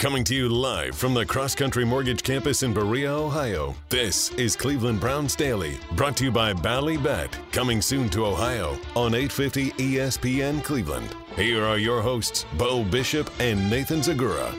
Coming to you live from the Cross Country Mortgage Campus in Berea, Ohio. This is Cleveland Browns Daily, brought to you by Bally Bet, coming soon to Ohio on 850 ESPN Cleveland. Here are your hosts, Beau Bishop and Nathan Zegura.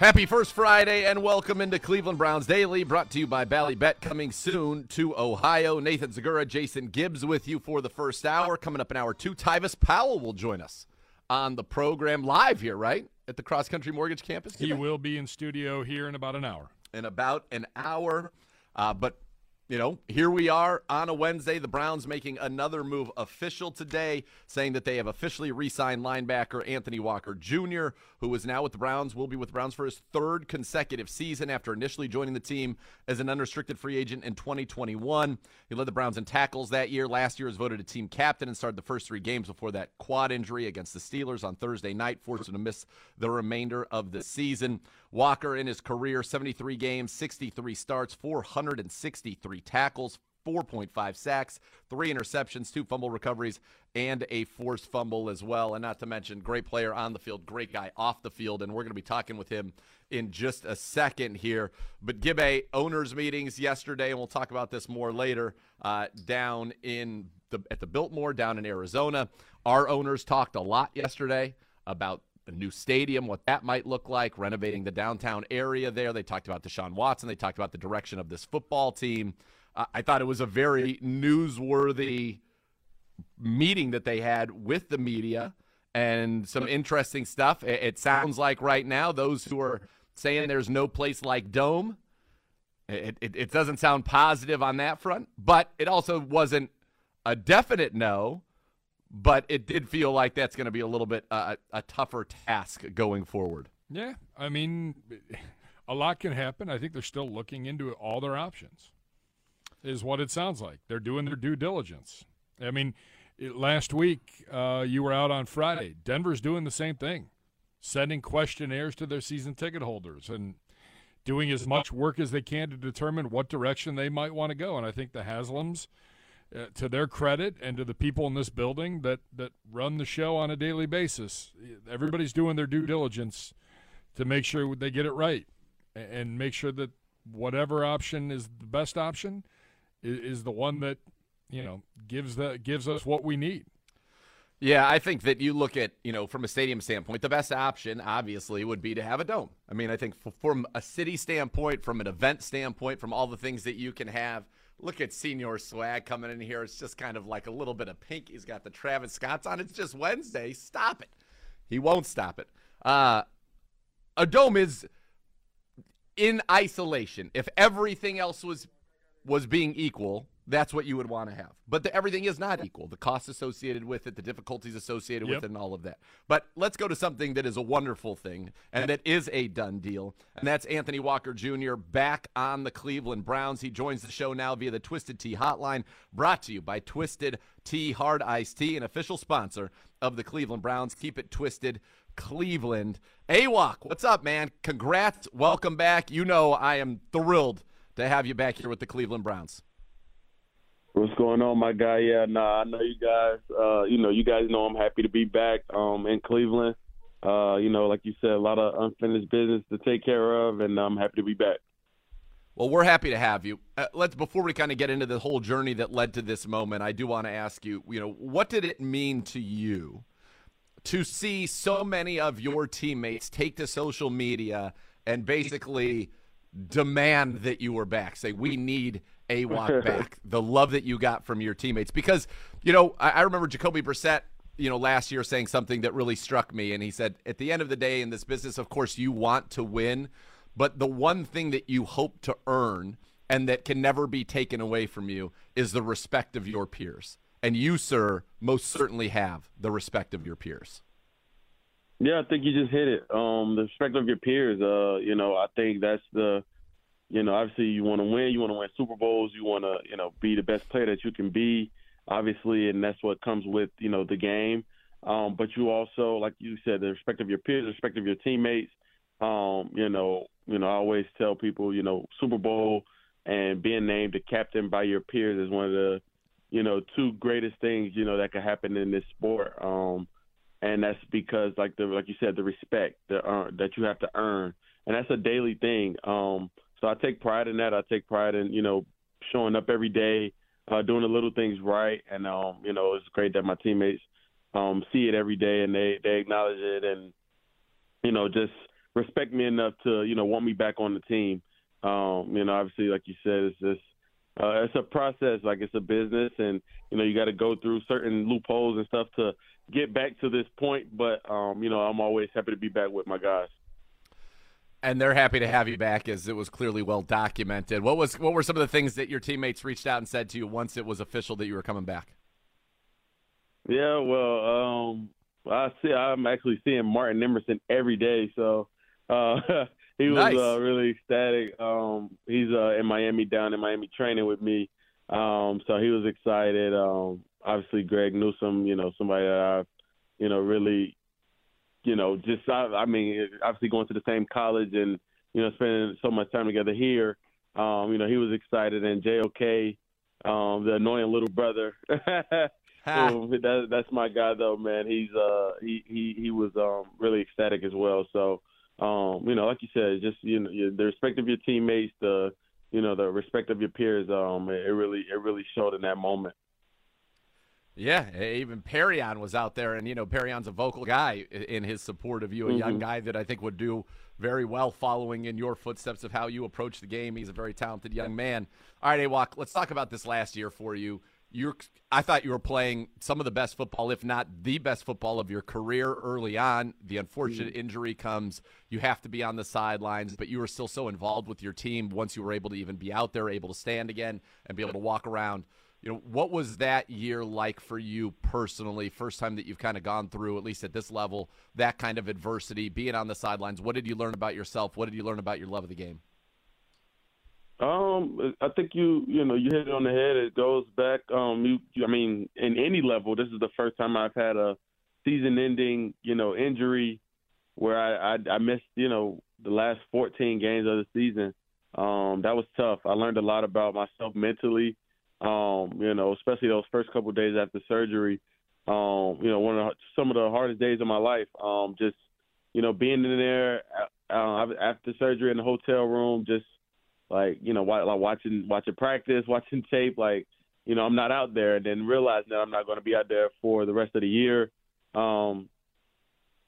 Happy first Friday and welcome into Cleveland Browns Daily, brought to you by Ballybet. Coming soon to Ohio. Nathan Zegura, Jason Gibbs with you for the first hour. Coming up in hour two, Tyvis Powell will join us on the program live here, right? At the Cross Country Mortgage Campus. He will be in studio here in about an hour. In about an hour. Uh, but you know, here we are on a Wednesday. The Browns making another move official today, saying that they have officially re signed linebacker Anthony Walker Jr., who is now with the Browns, will be with the Browns for his third consecutive season after initially joining the team as an unrestricted free agent in 2021. He led the Browns in tackles that year. Last year was voted a team captain and started the first three games before that quad injury against the Steelers on Thursday night, forced him to miss the remainder of the season. Walker in his career, 73 games, 63 starts, 463 tackles, 4.5 sacks, three interceptions, two fumble recoveries, and a forced fumble as well. And not to mention, great player on the field, great guy off the field. And we're going to be talking with him in just a second here. But Gibbe owners meetings yesterday, and we'll talk about this more later. Uh, down in the at the Biltmore down in Arizona, our owners talked a lot yesterday about a new stadium, what that might look like, renovating the downtown area there. They talked about Deshaun Watson. They talked about the direction of this football team. Uh, I thought it was a very newsworthy meeting that they had with the media and some interesting stuff. It, it sounds like right now, those who are saying there's no place like Dome, it, it, it doesn't sound positive on that front, but it also wasn't a definite no but it did feel like that's going to be a little bit uh, a tougher task going forward. Yeah, I mean, a lot can happen. I think they're still looking into all their options. Is what it sounds like. They're doing their due diligence. I mean, last week uh, you were out on Friday. Denver's doing the same thing, sending questionnaires to their season ticket holders and doing as much work as they can to determine what direction they might want to go. And I think the Haslams – uh, to their credit and to the people in this building that, that run the show on a daily basis, everybody's doing their due diligence to make sure they get it right and make sure that whatever option is the best option is, is the one that you know gives the gives us what we need. Yeah, I think that you look at, you know, from a stadium standpoint, the best option obviously would be to have a dome. I mean, I think from a city standpoint, from an event standpoint, from all the things that you can have – Look at Senior Swag coming in here. It's just kind of like a little bit of pink. He's got the Travis Scotts on. It's just Wednesday. Stop it. He won't stop it. Uh, a dome is in isolation. If everything else was was being equal, that's what you would want to have. But the, everything is not equal. The costs associated with it, the difficulties associated yep. with it, and all of that. But let's go to something that is a wonderful thing and that is a done deal. And that's Anthony Walker Jr. back on the Cleveland Browns. He joins the show now via the Twisted Tea Hotline, brought to you by Twisted Tea Hard Iced Tea, an official sponsor of the Cleveland Browns. Keep it twisted. Cleveland. AWOC, what's up, man? Congrats. Welcome back. You know I am thrilled to have you back here with the Cleveland Browns. What's going on, my guy? Yeah, nah, I know you guys. Uh, you know, you guys know I'm happy to be back um, in Cleveland. uh, you know, like you said, a lot of unfinished business to take care of, and I'm happy to be back. Well, we're happy to have you. Uh, let's before we kind of get into the whole journey that led to this moment, I do want to ask you, you know, what did it mean to you to see so many of your teammates take to social media and basically demand that you were back? Say, we need Awak back. the love that you got from your teammates, because you know, I, I remember Jacoby Brissett you know, last year saying something that really struck me. And he said, at the end of the day, in this business, of course, you want to win, but the one thing that you hope to earn and that can never be taken away from you is the respect of your peers. And you, sir, most certainly have the respect of your peers. Yeah, I think you just hit it. Um, the respect of your peers. Uh, you know, I think that's the, you know, obviously you want to win. You want to win Super Bowls. You want to, you know, be the best player that you can be obviously, and that's what comes with you know the game. Um, but you also, like you said, the respect of your peers, the respect of your teammates. Um, you know, you know, I always tell people, you know, Super Bowl and being named a captain by your peers is one of the, you know, two greatest things you know that could happen in this sport. Um, and that's because, like the like you said, the respect that uh, that you have to earn, and that's a daily thing. Um, so I take pride in that. I take pride in you know showing up every day, uh, doing the little things right, and um, you know it's great that my teammates um, see it every day and they they acknowledge it and you know just respect me enough to you know want me back on the team. Um, you know, obviously, like you said, it's just uh, it's a process, like it's a business, and you know you got to go through certain loopholes and stuff to get back to this point. But um, you know, I'm always happy to be back with my guys and they're happy to have you back as it was clearly well documented. What was what were some of the things that your teammates reached out and said to you once it was official that you were coming back? Yeah, well, um, I see. I'm actually seeing Martin Emerson every day, so uh, he was nice. uh, really ecstatic. Um, he's uh, in Miami, down in Miami, training with me, um, so he was excited. Um, obviously, Greg Newsome, you know, somebody that I've, you know, really you know, just I, I mean, obviously going to the same college and you know spending so much time together here. Um, you know, he was excited, and JOK, um, the annoying little brother. that, that's my guy, though, man. He's uh, he he he was um, really ecstatic as well. So, um, you know, like you said, just you know, the respect of your teammates, the you know, the respect of your peers. Um, it really it really showed in that moment. Yeah, even Perrion was out there, and you know Perrion's a vocal guy in his support of you, a mm-hmm. young guy that I think would do very well following in your footsteps of how you approach the game. He's a very talented young man. All right, Awak, let's talk about this last year for you. You're, I thought you were playing some of the best football, if not the best football of your career early on. The unfortunate mm-hmm. injury comes. You have to be on the sidelines, but you were still so involved with your team once you were able to even be out there, able to stand again, and be able to walk around you know what was that year like for you personally? First time that you've kind of gone through at least at this level that kind of adversity being on the sidelines. What did you learn about yourself? What did you learn about your love of the game? Um i think you you know you hit it on the head. It goes back um you i mean in any level this is the first time i've had a season ending you know injury where i i, I missed you know the last 14 games of the season. Um that was tough. I learned a lot about myself mentally um, you know, especially those first couple days after surgery. Um, you know, one of the, some of the hardest days of my life. Um, just you know, being in there uh, after surgery in the hotel room, just like you know, like watching watching practice, watching tape, like you know, I'm not out there, and then realizing that I'm not going to be out there for the rest of the year. Um,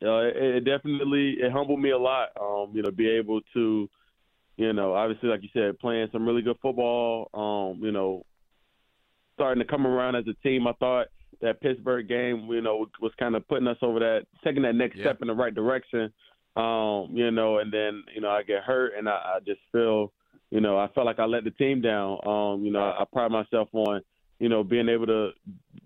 you know, it, it definitely it humbled me a lot. Um, you know, be able to, you know, obviously, like you said, playing some really good football. Um, you know, starting to come around as a team. I thought that Pittsburgh game, you know, was kind of putting us over that, taking that next yeah. step in the right direction. Um, you know, and then you know I get hurt, and I, I just feel, you know, I felt like I let the team down. Um, you know, I, I pride myself on, you know, being able to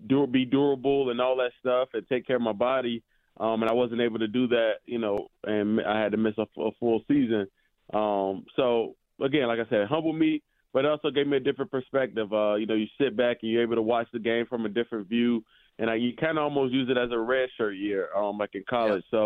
do be durable and all that stuff, and take care of my body. Um, and I wasn't able to do that, you know, and I had to miss a, a full season. Um, so again, like I said, humble me but it also gave me a different perspective. Uh, you know, you sit back and you're able to watch the game from a different view, and I, you kind of almost use it as a red shirt year, um, like in college. Yeah.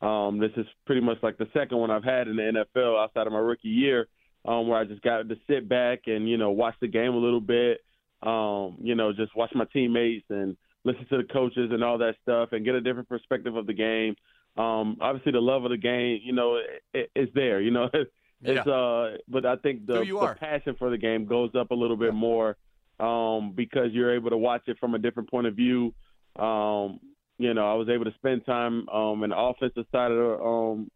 So um, this is pretty much like the second one I've had in the NFL outside of my rookie year, um, where I just got to sit back and you know watch the game a little bit, um, you know, just watch my teammates and listen to the coaches and all that stuff, and get a different perspective of the game. Um, obviously, the love of the game, you know, it, it's there. You know, it's Yeah. uh, but I think the, the passion for the game goes up a little bit more um, because you're able to watch it from a different point of view. Um, you know, I was able to spend time um, in the offensive side of the um,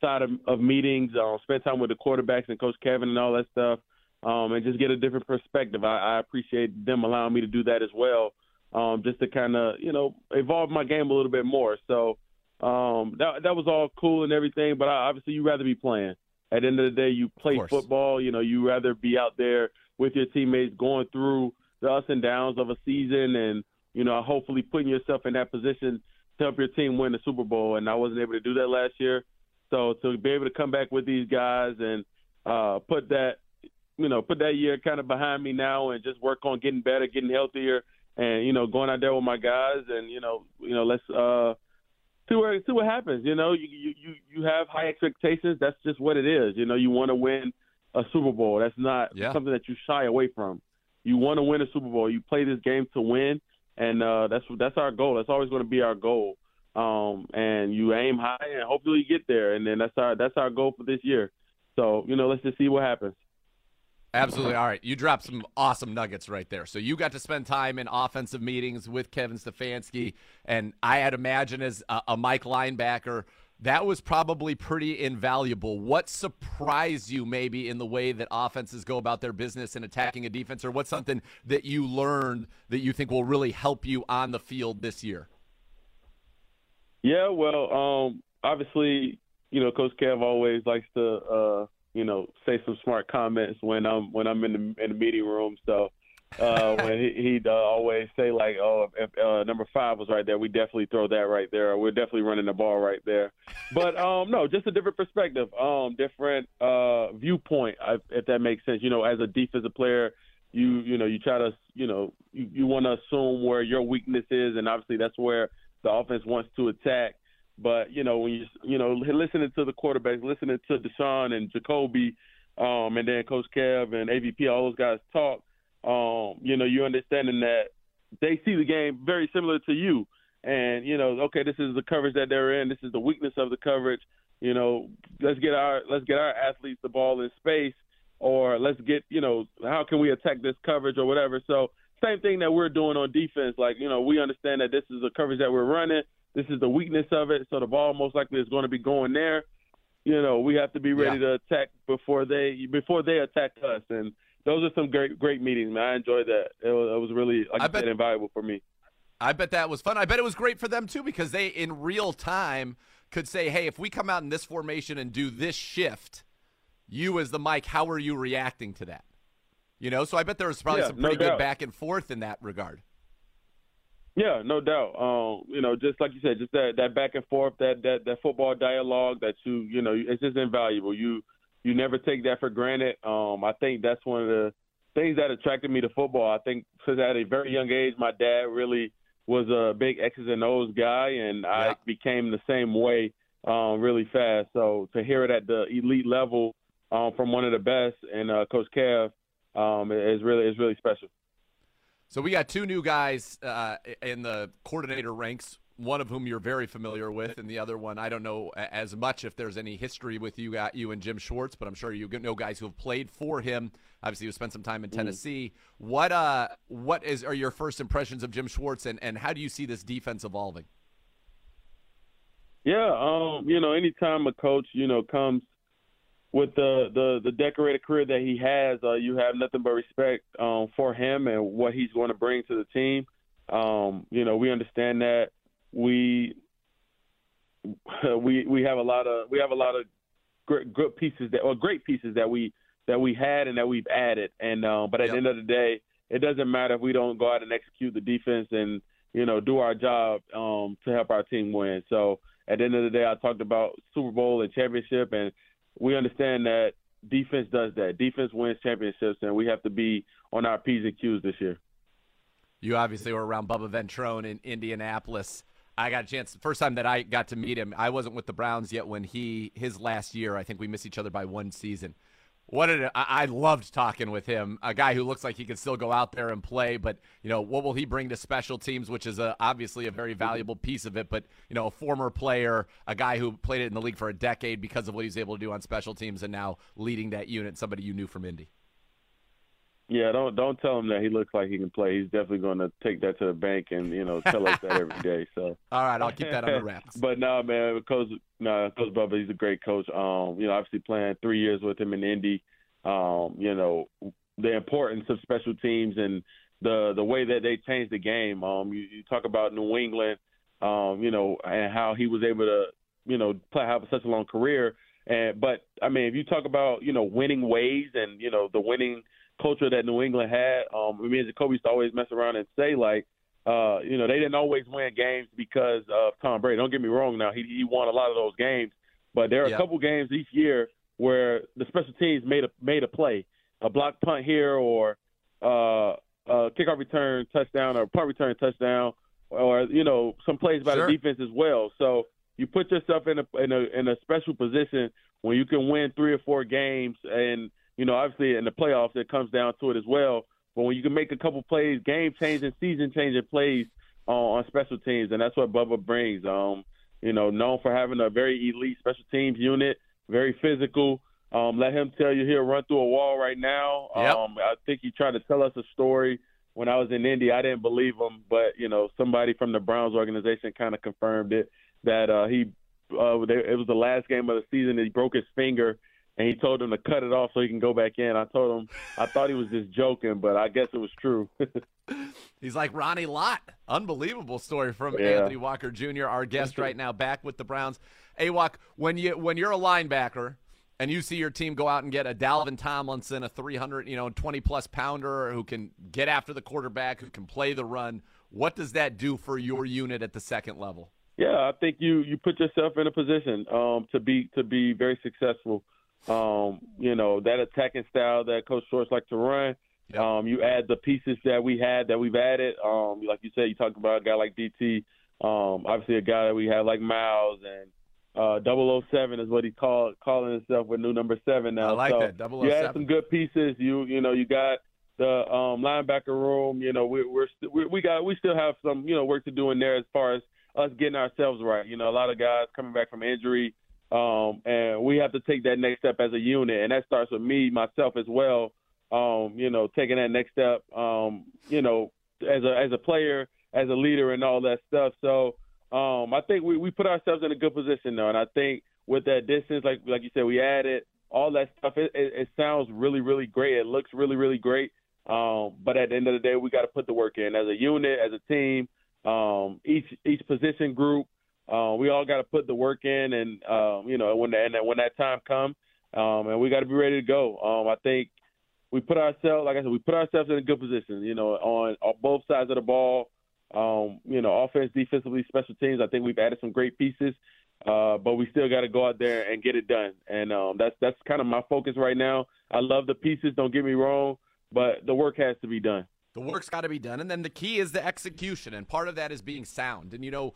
side of, of meetings, uh, spend time with the quarterbacks and Coach Kevin and all that stuff, um, and just get a different perspective. I, I appreciate them allowing me to do that as well, um, just to kind of you know evolve my game a little bit more. So um, that that was all cool and everything, but I, obviously you'd rather be playing. At the end of the day, you play football. You know, you rather be out there with your teammates, going through the ups and downs of a season, and you know, hopefully putting yourself in that position to help your team win the Super Bowl. And I wasn't able to do that last year, so to be able to come back with these guys and uh, put that, you know, put that year kind of behind me now, and just work on getting better, getting healthier, and you know, going out there with my guys, and you know, you know, let's. uh see where see what happens. You know, you you you you have high expectations. That's just what it is. You know, you want to win a Super Bowl. That's not Yeah. something that you shy away from. You want to win a Super Bowl. You play this game to win, and uh, that's that's our goal. That's always going to be our goal. Um, and you aim high, and hopefully you get there. And then that's our that's our goal for this year. So you know, let's just see what happens. Absolutely. All right. You dropped some awesome nuggets right there. So you got to spend time in offensive meetings with Kevin Stefanski. And I had imagine as a, a Mike linebacker, that was probably pretty invaluable. What surprised you maybe in the way that offenses go about their business in attacking a defense, or what's something that you learned that you think will really help you on the field this year? Yeah, well, um, obviously, you know, Coach Kev always likes to, uh, you know, say some smart comments when I'm when I'm in the in the meeting room. So uh, when he, he'd uh, always say like, "Oh, if uh, number five was right there, we definitely throw that right there. We're definitely running the ball right there." But um, no, just a different perspective, um, different uh, viewpoint, I- if that makes sense. You know, as a defensive player, you you know you try to you know you, you want to assume where your weakness is, and obviously that's where the offense wants to attack. But you know when you you know listening to the quarterbacks, listening to Deshaun and Jacoby, um, and then Coach Kev and AVP, all those guys talk. Um, you know, you're understanding that they see the game very similar to you, and you know, okay, this is the coverage that they're in. This is the weakness of the coverage. You know, let's get our let's get our athletes the ball in space, or let's get you know how can we attack this coverage or whatever. So same thing that we're doing on defense. Like you know, we understand that this is the coverage that we're running. This is the weakness of it. So the ball most likely is going to be going there. You know, we have to be ready to attack before they before they attack us. And those are some great great meetings, man. I enjoyed that. It was, it was really like I bet- said, invaluable for me. I bet that was fun. I bet it was great for them too because they, in real time, could say, "Hey, if we come out in this formation and do this shift, you as the Mike, how are you reacting to that?" You know, so I bet there was probably Yeah, some no pretty good back and forth in that regard. Yeah, no doubt. Um, you know, just like you said, just that that back and forth, that that that football dialogue that you you know, it's just invaluable. You you never take that for granted. Um, I think that's one of the things that attracted me to football. I think because at a very young age, my dad really was a big X's and O's guy, and Yeah. I became the same way um, really fast. So to hear it at the elite level um, from one of the best, and uh, Coach Kev, um, is really is really special. So we got two new guys uh, in the coordinator ranks. One of whom you're very familiar with, and the other one I don't know as much if there's any history with you, got you and Jim Schwartz, but I'm sure you know guys who have played for him. Obviously, you spent some time in Tennessee. What uh, what is are your first impressions of Jim Schwartz, and, and how do you see this defense evolving? Yeah, um, you know, anytime a coach, you know, comes with the the, the decorated career that he has, uh, you have nothing but respect um, for him and what he's going to bring to the team. Um, you know, we understand that we we we have a lot of we have a lot of great good pieces that or great pieces that we that we had and that we've added. And um, but at Yep. the end of the day, it doesn't matter if we don't go out and execute the defense and you know do our job um, to help our team win. So at the end of the day, I talked about Super Bowl and championship, and we understand that defense does that. Defense wins championships, and we have to be on our p's and q's this year. You obviously were around Bubba Ventrone in Indianapolis. I got a chance. The first time that I got to meet him, I wasn't with the Browns yet when he his last year. I think we missed each other by one season. What did I, loved talking with him, a guy who looks like he could still go out there and play, but you know what will he bring to special teams, which is a, obviously a very valuable piece of it. But you know, a former player, a guy who played it in the league for a decade because of what he's able to do on special teams, and now leading that unit, somebody you knew from Indy. Yeah, don't don't tell him that he looks like he can play. He's definitely going to take that to the bank and you know tell us that every day. So all right, I'll keep that on the wraps. but no, man, Coach no, Coach Bubba, he's a great coach. Um, you know, obviously playing three years with him in Indy. Um, you know, the importance of special teams and the the way that they changed the game. Um, you, you talk about New England, um, you know, and how he was able to, you know, play have such a long career. And but I mean, if you talk about you know winning ways and you know the winning culture that New England had. Um, me and Jacoby used to always mess around and say like, uh, you know, they didn't always win games because of Tom Brady. Don't get me wrong. Now he he won a lot of those games, but there are yep. a couple games each year where the special teams made a made a play, a block punt here or uh, a kickoff return touchdown or punt return touchdown, or you know some plays by sure. the defense as well. So you put yourself in a in a in a special position when you can win three or four games and you know, obviously in the playoffs it comes down to it as well. But when you can make a couple plays, game changing, season changing plays uh, on special teams, and that's what Bubba brings. Um, you know, known for having a very elite special teams unit, very physical. Um, let him tell you he'll run through a wall right now. Yep. Um, I think he tried to tell us a story when I was in Indy. I didn't believe him, but you know, somebody from the Browns organization kind of confirmed it that uh, he uh, it was the last game of the season. He broke his finger and he told him to cut it off so he can go back in. I told him I thought he was just joking, but I guess it was true. He's like Ronnie Lott. Unbelievable story from yeah. Anthony Walker Jr., our guest right now, back with the Browns. Awak, when you when you're a linebacker and you see your team go out and get a Dalvin Tomlinson, a 300, you know, 20 plus pounder who can get after the quarterback, who can play the run, what does that do for your unit at the second level? Yeah, I think you you put yourself in a position um, to be to be very successful. Um, you know, that attacking style that Coach Schwartz like to run. Yep. Um, you add the pieces that we had that we've added. Um, like you said, you talked about a guy like DT. Um, obviously, a guy that we had like Myles and uh, 007 is what he called calling himself with new number seven now. I like so that. 007. You had some good pieces. You you know you got the um, linebacker room. You know we, we're st- we, we got we still have some you know work to do in there as far as us getting ourselves right. You know a lot of guys coming back from injury. Um, and we have to take that next step as a unit, and that starts with me, myself as well. Um, you know, taking that next step. Um, you know, as a as a player, as a leader, and all that stuff. So um, I think we, we put ourselves in a good position though, and I think with that distance, like like you said, we added all that stuff. It, it, it sounds really really great. It looks really really great. Um, but at the end of the day, we got to put the work in as a unit, as a team. Um, each each position group uh, we all got to put the work in, and um, you know when the, and when that time comes, um, and we got to be ready to go. Um, I think we put ourselves, like I said, we put ourselves in a good position. You know, on, on both sides of the ball. Um, you know, offense, defensively, special teams. I think we've added some great pieces, uh, but we still got to go out there and get it done. And um, that's that's kind of my focus right now. I love the pieces. Don't get me wrong, but the work has to be done. The work's got to be done, and then the key is the execution, and part of that is being sound. And you know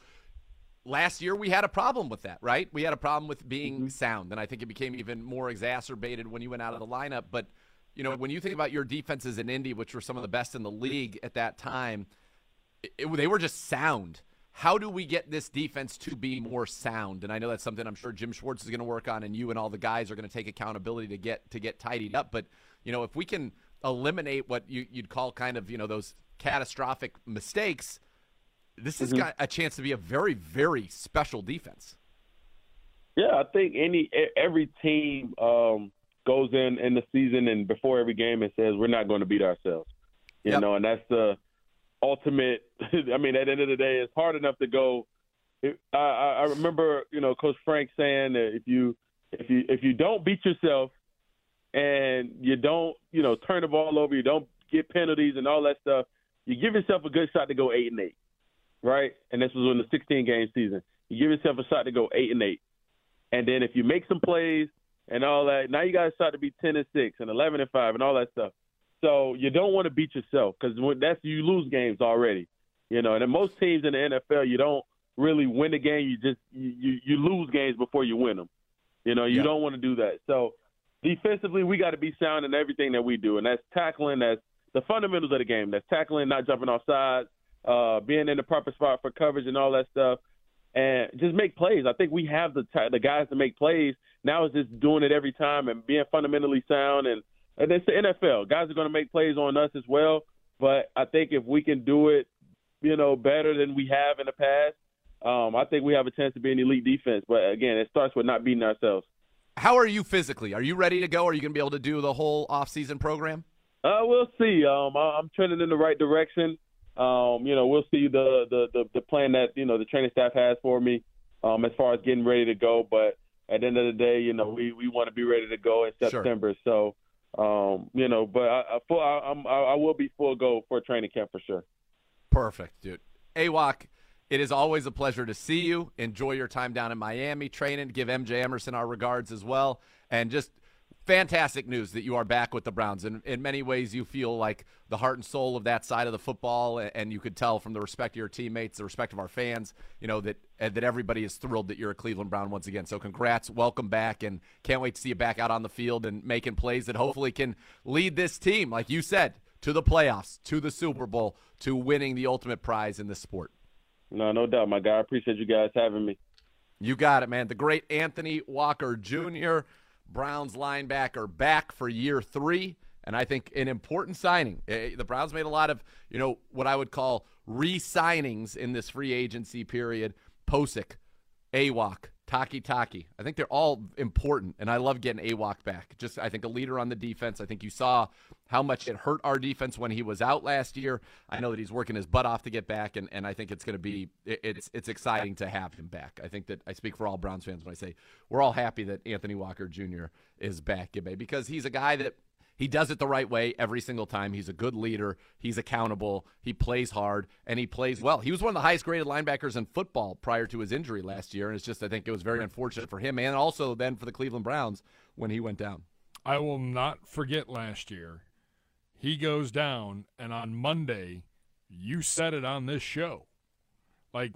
last year we had a problem with that, right? We had a problem with being mm-hmm. sound, and I think it became even more exacerbated when you went out of the lineup. But you know, when you think about your defenses in Indy, which were some of the best in the league at that time, it, it, they were just sound. How do we get this defense to be more sound? And I know that's something I'm sure Jim Schwartz is going to work on, and you and all the guys are going to take accountability to get to get tidied up. But you know, if we can eliminate what you, you'd call kind of you know those catastrophic mistakes this has mm-hmm. got a chance to be a very, very special defense. Yeah, I think any every team um, goes in in the season and before every game and says we're not going to beat ourselves. You yep. know, and that's the ultimate. I mean, at the end of the day, it's hard enough to go. It, I, I remember, you know, Coach Frank saying that if you if you if you don't beat yourself and you don't, you know, turn the ball over, you don't get penalties and all that stuff, you give yourself a good shot to go eight and eight right? And this was in the 16 game season. You give yourself a shot to go eight and eight, and then if you make some plays and all that, now you got a shot to be 10 and six and 11 and five and all that stuff. So you don't want to beat yourself because that's you lose games already, you know. And in most teams in the NFL, you don't really win the game. You just you you, you lose games before you win them. You know, you yeah. don't want to do that. So defensively, we got to be sound in everything that we do, and that's tackling. That's the fundamentals of the game. That's tackling, not jumping off sides, uh, being in the proper spot for coverage, and all that stuff. And just make plays. I think we have the t- the guys to make plays. Now it's just doing it every time and being fundamentally sound. And, and it's the NFL. Guys are going to make plays on us as well. But I think if we can do it, you know, better than we have in the past, um, I think we have a chance to be an elite defense. But again, it starts with not beating ourselves. How are you physically? Are you ready to go? Are you going to be able to do the whole off-season program? Uh, we'll see. Um, I'm trending in the right direction. Um, you know, we'll see the, the, the, the plan that, you know, the training staff has for me um, as far as getting ready to go. But at the end of the day, you know, we, we want to be ready to go in September. Sure. So, um, you know, but I, I, full, I, I'm, I will be full go for training camp for sure. Perfect, dude. AWOC, it is always a pleasure to see you. Enjoy your time down in Miami training. Give MJ Emerson our regards as well. And just fantastic news that you are back with the Browns. And in many ways, you feel like the heart and soul of that side of the football, and you could tell from the respect of your teammates, the respect of our fans, you know that uh, that everybody is thrilled that you're a Cleveland Brown once again. So congrats, welcome back, and can't wait to see you back out on the field and making plays that hopefully can lead this team, like you said, to the playoffs, to the Super Bowl, to winning the ultimate prize in this sport. No, no doubt, my guy. I appreciate you guys having me. You got it, man. The great Anthony Walker Jr. Browns linebacker back for year three. And I think an important signing. Eh, the Browns made a lot of, you know, what I would call re signings in this free agency period. Pocic, Awak, Taki. I think they're all important, and I love getting Awak back. Just, I think, a leader on the defense. I think you saw how much it hurt our defense when he was out last year. I know that he's working his butt off to get back, and, and I think it's going to be it's it's exciting to have him back. I think that I speak for all Browns fans when I say we're all happy that Anthony Walker Jr. is back, because he's a guy that – he does it the right way every single time. He's a good leader. He's accountable. He plays hard and he plays well. He was one of the highest graded linebackers in football prior to his injury last year. And it's just, I think it was very unfortunate for him and also then for the Cleveland Browns when he went down. I will not forget last year. He goes down, and on Monday, you said it on this show. Like,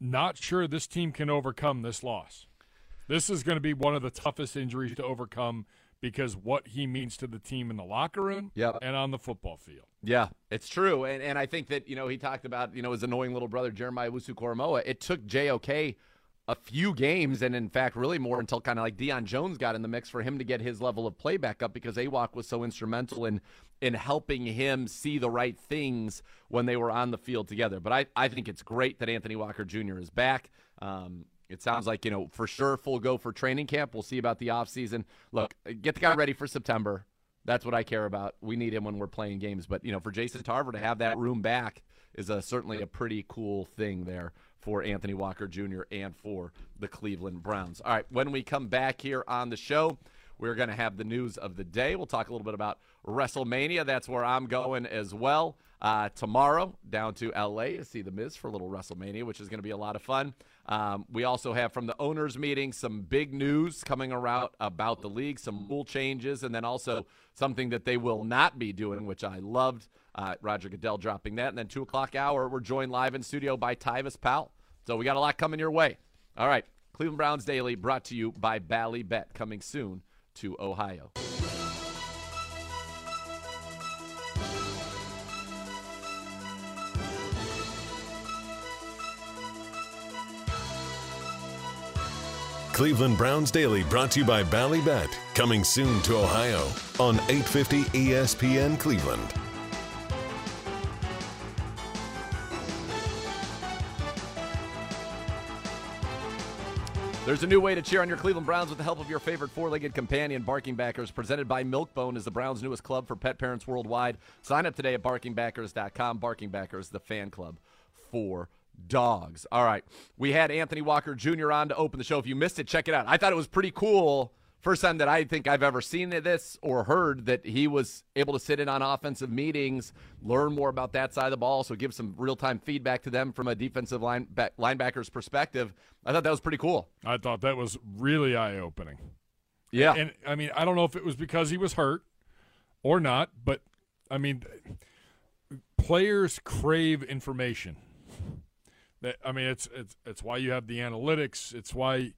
not sure this team can overcome this loss. This is going to be one of the toughest injuries to overcome because what he means to the team in the locker room yep. and on the football field. Yeah, it's true. And and I think that, you know, he talked about, you know, his annoying little brother Jeremiah Owusu-Koramoah. It took JOK a few games and in fact really more until kind of like Deion Jones got in the mix for him to get his level of play back up because Awak was so instrumental in in helping him see the right things when they were on the field together. But I, I think it's great that Anthony Walker Jr. is back. Um, it sounds like, you know, for sure full go for training camp. We'll see about the offseason. Look, get the guy ready for September. That's what I care about. We need him when we're playing games. But, you know, for Jason Tarver to have that room back is a, certainly a pretty cool thing there for Anthony Walker Jr. and for the Cleveland Browns. All right, when we come back here on the show, we're going to have the news of the day. We'll talk a little bit about WrestleMania. That's where I'm going as well. Uh, tomorrow, down to LA to see The Miz for a little WrestleMania, which is going to be a lot of fun. Um, we also have from the owners' meeting some big news coming around about the league, some rule changes, and then also something that they will not be doing, which I loved. Uh, Roger Goodell dropping that. And then 2 o'clock hour, we're joined live in studio by Tyvis Powell. So we got a lot coming your way. All right. Cleveland Browns Daily brought to you by Bally Bet, coming soon to Ohio. Cleveland Browns Daily brought to you by Ballybet, coming soon to Ohio on 850 ESPN Cleveland. There's a new way to cheer on your Cleveland Browns with the help of your favorite four-legged companion, Barking Backers, presented by Milkbone, is the Browns' newest club for pet parents worldwide. Sign up today at barkingbackers.com. Barking Backers, the fan club for dogs. All right. We had Anthony Walker Jr. on to open the show. If you missed it, check it out. I thought it was pretty cool. First time that I think I've ever seen this or heard that he was able to sit in on offensive meetings, learn more about that side of the ball, so give some real time feedback to them from a defensive line linebacker's perspective. I thought that was pretty cool. I thought that was really eye opening. Yeah. And I mean, I don't know if it was because he was hurt or not, but I mean, players crave information. I mean, it's it's it's why you have the analytics. It's why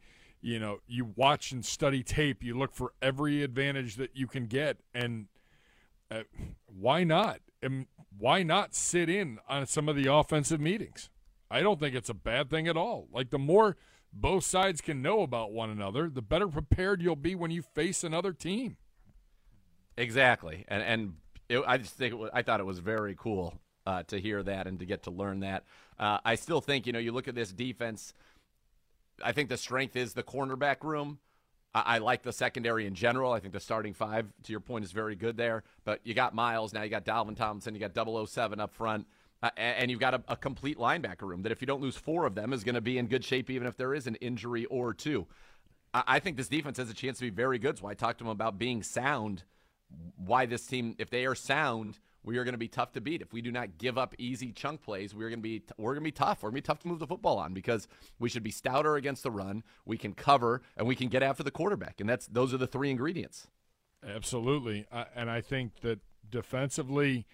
you know, you watch and study tape. You look for every advantage that you can get, and uh, why not? And why not sit in on some of the offensive meetings? I don't think it's a bad thing at all. Like the more both sides can know about one another, the better prepared you'll be when you face another team. Exactly, and and it, I just think was, I thought it was very cool uh, to hear that and to get to learn that. Uh, I still think you know you look at this defense. I think the strength is the cornerback room. I, I like the secondary in general. I think the starting five, to your point, is very good there. But you got Myles now. You got Dalvin Tomlinson. You got 007 up front. Uh, and you've got a, a, complete linebacker room that, if you don't lose four of them, is going to be in good shape, even if there is an injury or two. I, I think this defense has a chance to be very good. So I talked to him about being sound. Why this team, if they are sound, we are going to be tough to beat. If we do not give up easy chunk plays, we're going to be we're going to be tough. We're going to be tough to move the football on because we should be stouter against the run. We can cover and we can get after the quarterback, and that's those are the three ingredients. Absolutely, uh, and I think that defensively.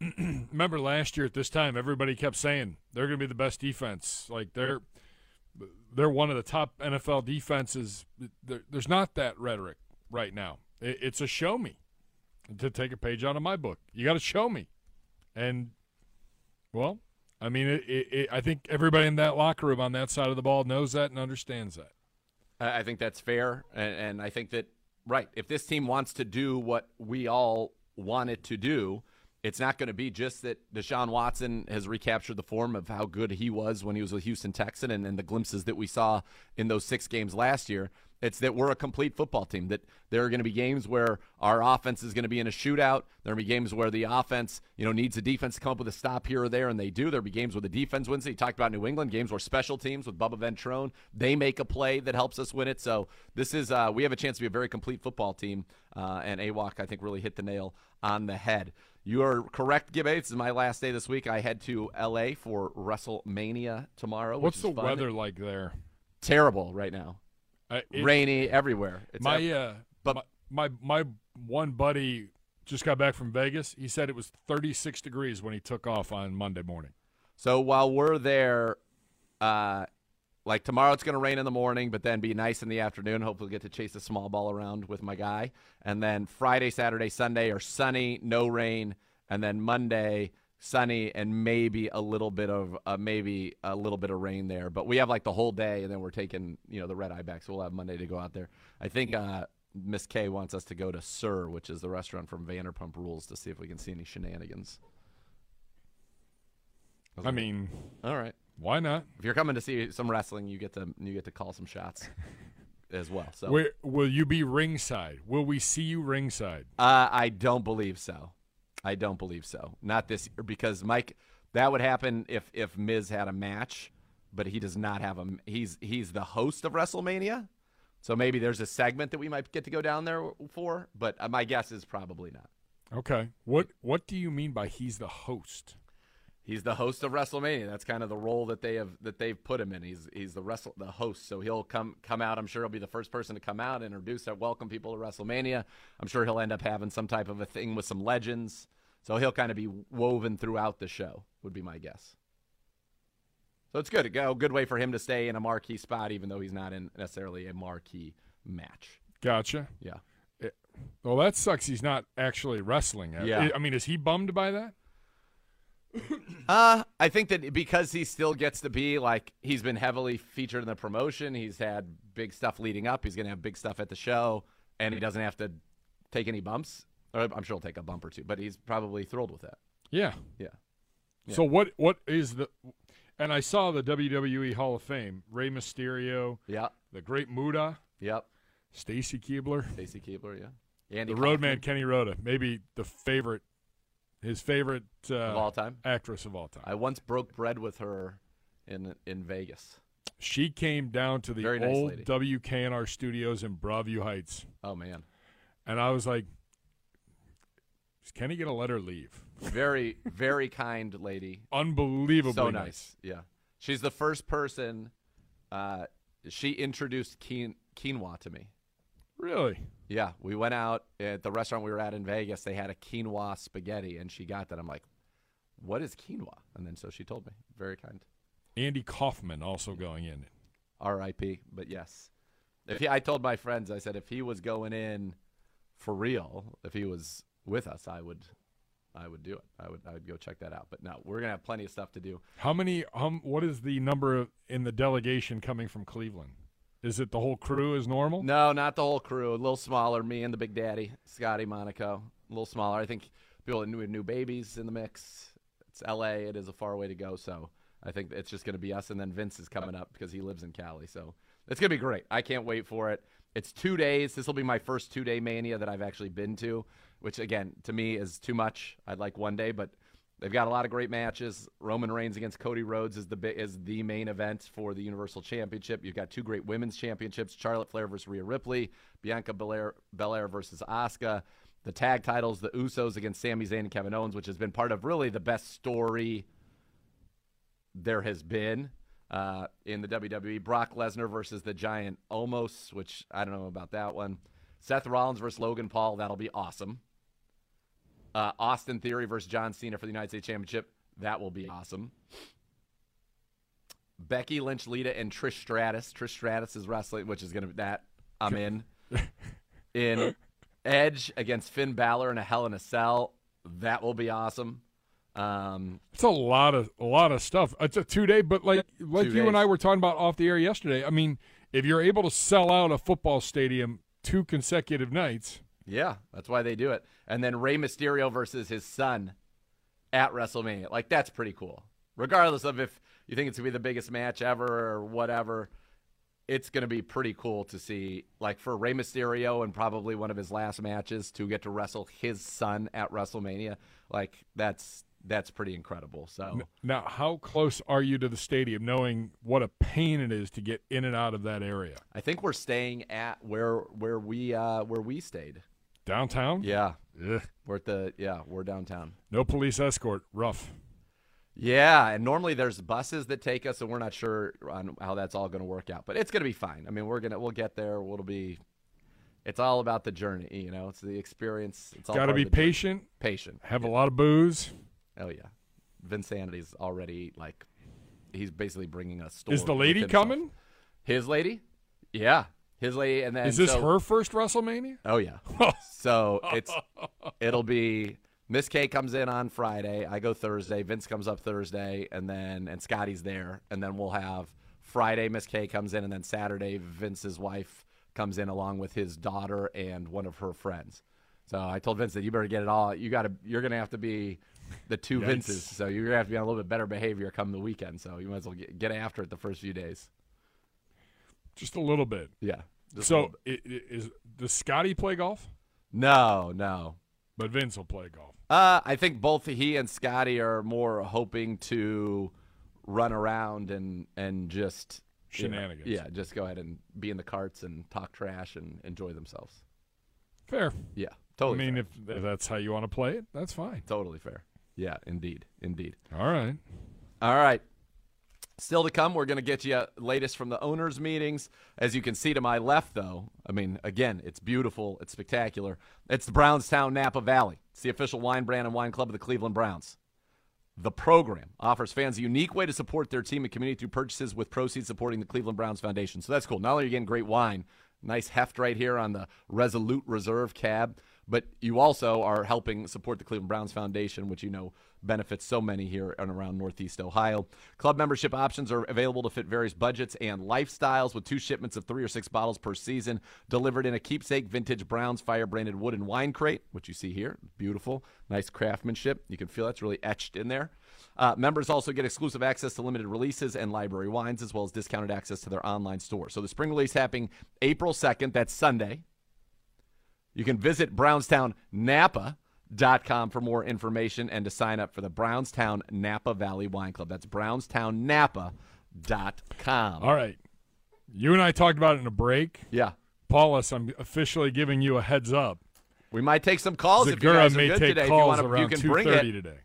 remember last year at this time, everybody kept saying they're going to be the best defense. Like they're they're one of the top NFL defenses. there's not that rhetoric right now. it's a show me to take a page out of my book. You got to show me. And, well, I mean, it, it, it, I think everybody in that locker room on that side of the ball knows that and understands that. I think that's fair. And, and I think that, right, if this team wants to do what we all want it to do, it's not going to be just that Deshaun Watson has recaptured the form of how good he was when he was with Houston Texan and, and the glimpses that we saw in those six games last year. It's that we're a complete football team. That there are going to be games where our offense is going to be in a shootout. There are going to be games where the offense, you know, needs the defense to come up with a stop here or there, and they do. There'll be games where the defense wins. You talked about New England games where special teams with Bubba Ventrone they make a play that helps us win it. So this is uh, we have a chance to be a very complete football team, uh, and Awak I think really hit the nail on the head. You are correct, Gibbe. This is my last day this week. I head to L.A. for WrestleMania tomorrow. What's the fun. weather like there? Terrible right now. Uh, it, Rainy everywhere. It's my uh, but my, my my one buddy just got back from Vegas. He said it was 36 degrees when he took off on Monday morning. So while we're there, uh, like tomorrow it's going to rain in the morning, but then be nice in the afternoon. Hopefully, get to chase a small ball around with my guy. And then Friday, Saturday, Sunday are sunny, no rain, and then Monday sunny and maybe a little bit of uh, maybe a little bit of rain there. But we have like the whole day, and then we're taking you know the red eye back, so we'll have Monday to go out there. I think uh, Miss K wants us to go to SUR, which is the restaurant from Vanderpump Rules, to see if we can see any shenanigans. I mean, all right, why not? If you're coming to see some wrestling, you get to you get to call some shots. as well. So, Where, will you be ringside? Will we see you ringside? Uh, I don't believe so. I don't believe so. Not this year because Mike. That would happen if if Miz had a match, but he does not have a. He's he's the host of WrestleMania, so maybe there's a segment that we might get to go down there for. But uh, my guess is probably not. Okay. What what do you mean by he's the host? He's the host of WrestleMania. That's kind of the role that they have that they've put him in. He's he's the wrestle the host. So he'll come come out. I'm sure he'll be the first person to come out and introduce and welcome people to WrestleMania. I'm sure he'll end up having some type of a thing with some legends. So he'll kind of be woven throughout the show. Would be my guess. So it's good. A good way for him to stay in a marquee spot, even though he's not in necessarily a marquee match. Gotcha. Yeah. It, well, that sucks. He's not actually wrestling. Yeah. I mean, is he bummed by that? Uh, I think that because he still gets to be like he's been heavily featured in the promotion. He's had big stuff leading up. He's going to have big stuff at the show, and he doesn't have to take any bumps. I'm sure he'll take a bump or two, but he's probably thrilled with that. Yeah. Yeah. yeah. So what? What is the? And I saw the WWE Hall of Fame: Rey Mysterio. Yeah. The Great Muta. Yep. Stacy Keibler. Stacy Keibler. Yeah. Andy the Roadman Kenny Rhoda, maybe the favorite his favorite uh, of all time actress of all time. I once broke bread with her in in Vegas. She came down to the Very old nice WKNR studios in Broadview Heights. Oh man! And I was like, "Can he get a letter leave?" Very, very kind lady. Unbelievably so nice. nice. Yeah, she's the first person. Uh, she introduced quinoa to me. Really? Yeah, we went out at the restaurant we were at in Vegas. They had a quinoa spaghetti, and she got that. I'm like, "What is quinoa?" And then so she told me. Very kind. Andy Kaufman also going in. R.I.P. But yes, If he, I told my friends, I said if he was going in for real, if he was with us, I would, I would do it. I would, I would go check that out. But no, we're gonna have plenty of stuff to do. How many? Um, what is the number of, in the delegation coming from Cleveland? Is it the whole crew is normal? No, not the whole crew. A little smaller. Me and the big daddy, Scotty Monaco. A little smaller. I think people with new, new babies in the mix. It's L.A. It is a far way to go. So I think it's just going to be us, and then Vince is coming up because he lives in Cali. So it's going to be great. I can't wait for it. It's two days. This will be my first two day mania that I've actually been to, which again to me is too much. I'd like one day, but they've got a lot of great matches. Roman Reigns against Cody Rhodes is the is the main event for the Universal Championship. You've got two great women's championships: Charlotte Flair versus Rhea Ripley, Bianca Belair, Belair versus Asuka. The tag titles: the Usos against Sami Zayn and Kevin Owens, which has been part of really the best story there has been uh, in the WWE. Brock Lesnar versus the Giant Omos, which I don't know about that one. Seth Rollins versus Logan Paul, that'll be awesome. Uh, Austin Theory versus John Cena for the United States Championship, that will be awesome. Becky Lynch, Lita, and Trish Stratus. Trish Stratus is wrestling, which is going to be that. I'm in. in Edge against Finn Balor in a Hell in a Cell, that will be awesome. Um, It's a lot of a lot of stuff. It's a two day, but like like you and. I were talking about off the air yesterday. I mean, if you're able to sell out a football stadium two consecutive nights, Yeah, that's why they do it. And then Rey Mysterio versus his son at WrestleMania. Like that's pretty cool. Regardless of if you think it's gonna be the biggest match ever or whatever, it's gonna be pretty cool to see. Like for Rey Mysterio and probably one of his last matches to get to wrestle his son at WrestleMania. Like that's that's pretty incredible. So now how close are you to the stadium, knowing what a pain it is to get in and out of that area? I think we're staying at where where we uh where we stayed. Downtown? Yeah. Ugh. We're at the yeah, we're downtown. No police escort. Rough. Yeah, and normally there's buses that take us, and we're not sure on how that's all going to work out. But it's going to be fine. I mean, we're gonna we'll get there. It'll be. It's all about the journey, you know. It's the experience. It's all Got to be the journey. patient. Patient. Have a lot of booze. Oh yeah, Vinsanity's already like, he's basically bringing us. Is the lady coming? His lady? Yeah, his lady, and then Is this so- her first WrestleMania? Oh yeah. so it's it'll be Miss K comes in on Friday. I go Thursday. Vince comes up Thursday, and then and Scotty's there, and then we'll have Friday. Miss K comes in, and then Saturday Vince's wife comes in along with his daughter and one of her friends. So I told Vince that you better get it all. You got to. You're gonna have to be the two. Vinces. So you're gonna have to be on a little bit better behavior come the weekend. So you might as well get, get after it the first few days. Just a little bit. Yeah. So little bit. i- i- is does Scotty play golf? no, no. But Vince will play golf. Uh, I think both he and Scotty are more hoping to run around and and just you know, Shenanigans. yeah, just go ahead and be in the carts and talk trash and enjoy themselves. Fair. Yeah, totally. I mean, fair. if that's how you want to play it, that's fine. totally fair. Yeah, indeed, indeed. All right. All right. Still to come, we're going to get you latest from the owners' meetings. As you can see to my left, though, I mean, again, it's beautiful, it's spectacular. It's the Brownstown Napa Valley. It's the official wine brand and wine club of the Cleveland Browns. The program offers fans a unique way to support their team and community through purchases with proceeds supporting the Cleveland Browns Foundation. So that's cool. Not only are you getting great wine, nice heft right here on the Resolute Reserve cab, but you also are helping support the Cleveland Browns Foundation, which you know benefits so many here and around Northeast Ohio. Club membership options are available to fit various budgets and lifestyles with two shipments of three or six bottles per season delivered in a keepsake vintage Browns fire branded wooden wine crate, which you see here. Beautiful, nice craftsmanship. You can feel that's really etched in there. Uh, members also get exclusive access to limited releases and library wines, as well as discounted access to their online store. So the spring release happening April 2nd, that's Sunday. You can visit brownstownnapa.com for more information and to sign up for the Brownstown Napa Valley Wine Club. That's brownstownnapa.com. All right. You and I talked about it in a break. Yeah. Paulus, I'm officially giving you a heads up. We might take some calls if you Zegura guys are may good take today. If you, calls wanna, you around can bring 2:30 it. today.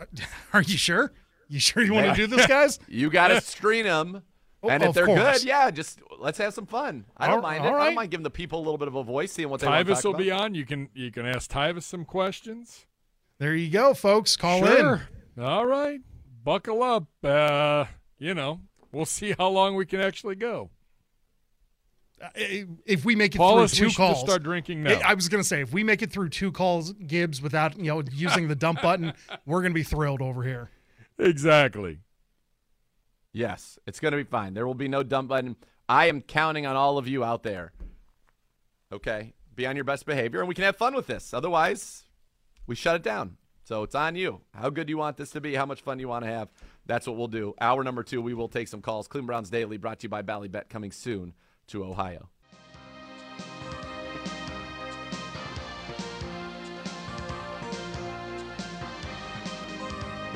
Uh, are you sure? You sure you want to do this, guys? You got to screen them. Oh, and if they're course. good, yeah, just let's have some fun. I don't All- mind it. all I right. don't mind giving the people a little bit of a voice, seeing what they want to Tyvis talk will about. be on. You can you can ask Tyvis some questions. There you go, folks. Call sure. All right. Buckle up. Uh, you know, we'll see how long we can actually go. if we make it Paulus, through two should calls, start drinking now. I was gonna say if we make it through two calls, Gibbs, without you know using the dump button, we're gonna be thrilled over here. exactly. Yes, it's going to be fine. There will be no dump button. I am counting on all of you out there. Okay, be on your best behavior, and we can have fun with this. Otherwise, we shut it down. So it's on you. How good do you want this to be? How much fun do you want to have? That's what we'll do. Hour number two, we will take some calls. Cleveland Browns Daily, brought to you by Ballybet, coming soon to Ohio.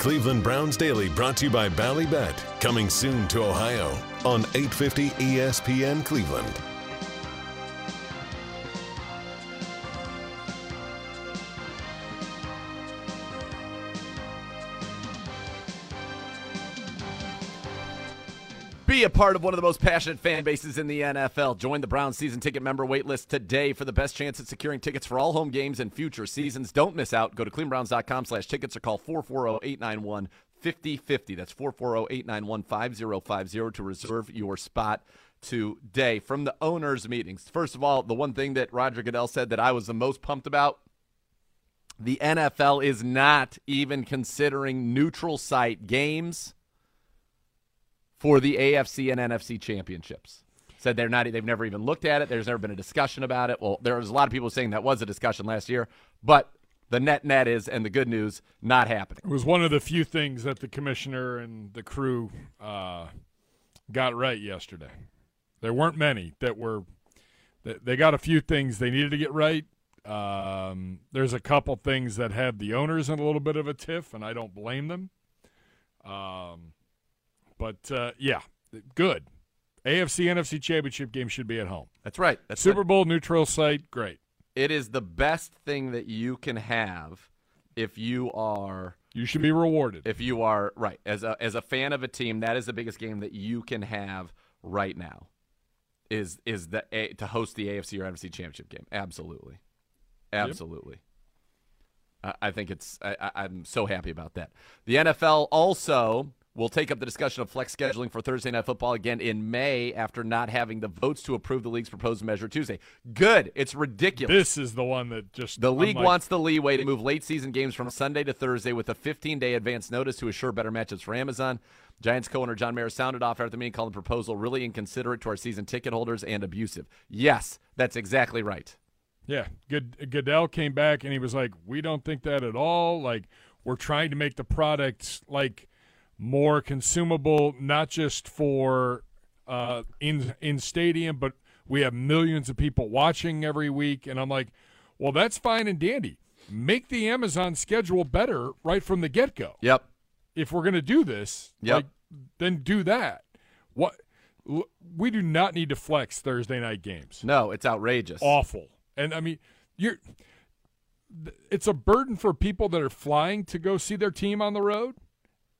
Cleveland Browns Daily brought to you by Ballybet, coming soon to Ohio on 850 ESPN Cleveland. Be a part of one of the most passionate fan bases in the NFL. Join the Browns season ticket member waitlist today for the best chance at securing tickets for all home games and future seasons. Don't miss out. Go to cleanbrowns.com slash tickets or call 440-891-5050. That's 440-891-5050 to reserve your spot today. From the owners' meetings, first of all, the one thing that Roger Goodell said that I was the most pumped about, the NFL is not even considering neutral site games for the AFC and NFC championships. Said they're not they've never even looked at it. There's never been a discussion about it. Well, there was a lot of people saying that was a discussion last year, but the net net is and the good news not happening. It was one of the few things that the commissioner and the crew uh, got right yesterday. There weren't many that were. They got a few things they needed to get right. Um, there's a couple things that have the owners in a little bit of a tiff, and I don't blame them. Um, but uh, yeah, good. AFC NFC Championship game should be at home. That's right. That's Super what- Bowl neutral site, great. it is the best thing that you can have if you are You should be rewarded. if you are right as a as a fan of a team that is the biggest game that you can have right now is is the a, to host the AFC or NFC championship game absolutely absolutely I, I think it's I- I'm so happy about that the NFL also will take up the discussion of flex scheduling for Thursday night football again in May after not having the votes to approve the league's proposed measure Tuesday good it's ridiculous this is the one that just the league like, wants the leeway to move late season games from Sunday to Thursday with a 15 day advance notice to assure better matchups for Amazon. Giants co owner John Mara sounded off after the meeting, calling the proposal really inconsiderate to our season ticket holders and abusive. Yes, that's exactly right. Yeah, Good Goodell came back and he was like, "We don't think that at all. Like, we're trying to make the product like more consumable, not just for uh, in in stadium, but we have millions of people watching every week." And I'm like, "Well, that's fine and dandy. Make the Amazon schedule better right from the get go. Yep. If we're going to do this, Yep. like, then do that. What." l- We do not need to flex Thursday night games No, it's outrageous. awful. And I mean, you're it's a burden for people that are flying to go see their team on the road.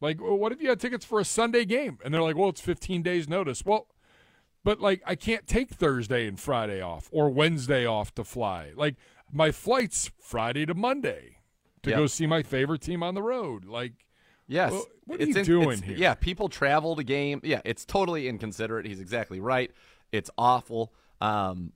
Like, well, what if you had tickets for a Sunday game and they're like, "Well, it's 15 days notice." Well, but like I can't take Thursday and Friday off or Wednesday off to fly. Like my flight's Friday to Monday to Yep. go see my favorite team on the road. Like Yes. Well, what are It's you in- doing here? Yeah, people travel to game. Yeah, it's totally inconsiderate. He's exactly right. It's awful. Um,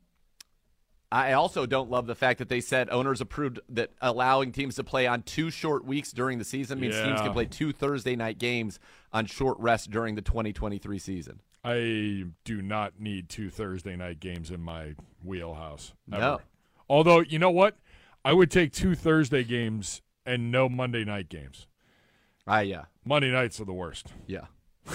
I also don't love the fact that they said owners approved that allowing teams to play on two short weeks during the season means teams can play two Thursday night games on short rest during the 2023 season. I do not need two Thursday night games in my wheelhouse. Ever. No. Although, you know what? I would take two Thursday games and no Monday night games. Ah, yeah, Monday nights are the worst. yeah.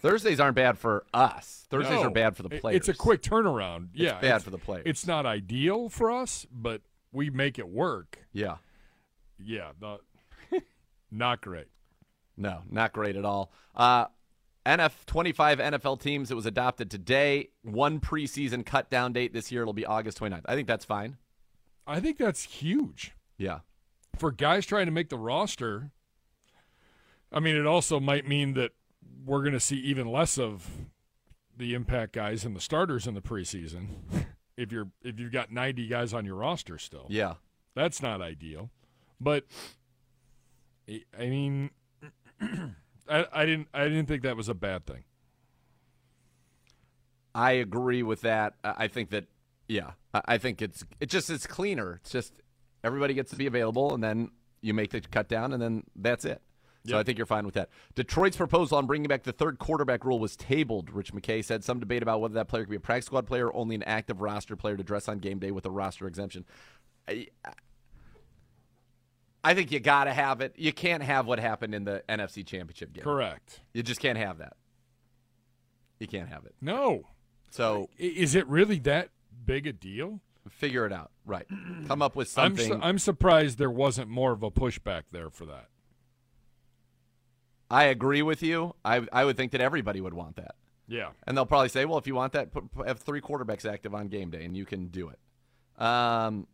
Thursdays aren't bad for us. Thursdays No. are bad for the players. It's a quick turnaround. yeah, bad for the players. It's not ideal for us, but we make it work. Yeah. Yeah, not, not great. No, not great at all. Uh, NF 25 NFL teams. It was adopted today. One preseason cut down date this year. It'll be August 29th. I think that's fine. I think that's huge Yeah. for guys trying to make the roster. I mean, it also might mean that we're going to see even less of the impact guys and the starters in the preseason. if you're if you've got 90 guys on your roster still. Yeah. That's not ideal. But I I mean I, I didn't I didn't think that was a bad thing. I agree with that. I think that, yeah, I I think it's it just it's cleaner. It's just everybody gets to be available, and then you make the cut down, and then that's it. So Yep. I think you're fine with that. Detroit's proposal on bringing back the third quarterback rule was tabled. Rich McKay said some debate about whether that player could be a practice squad player or only an active roster player to dress on game day with a roster exemption. I, I think you got to have it. You can't have what happened in the NFC Championship game. Correct. You just can't have that. You can't have it. No. So Is it really that big a deal? figure it out. Right. Come up with I'm something. su- I'm surprised there wasn't more of a pushback there for that. I agree with you. I I would think that everybody would want that. Yeah. And they'll probably say, well, if you want that, put, put- have three quarterbacks active on game day, and you can do it. Um,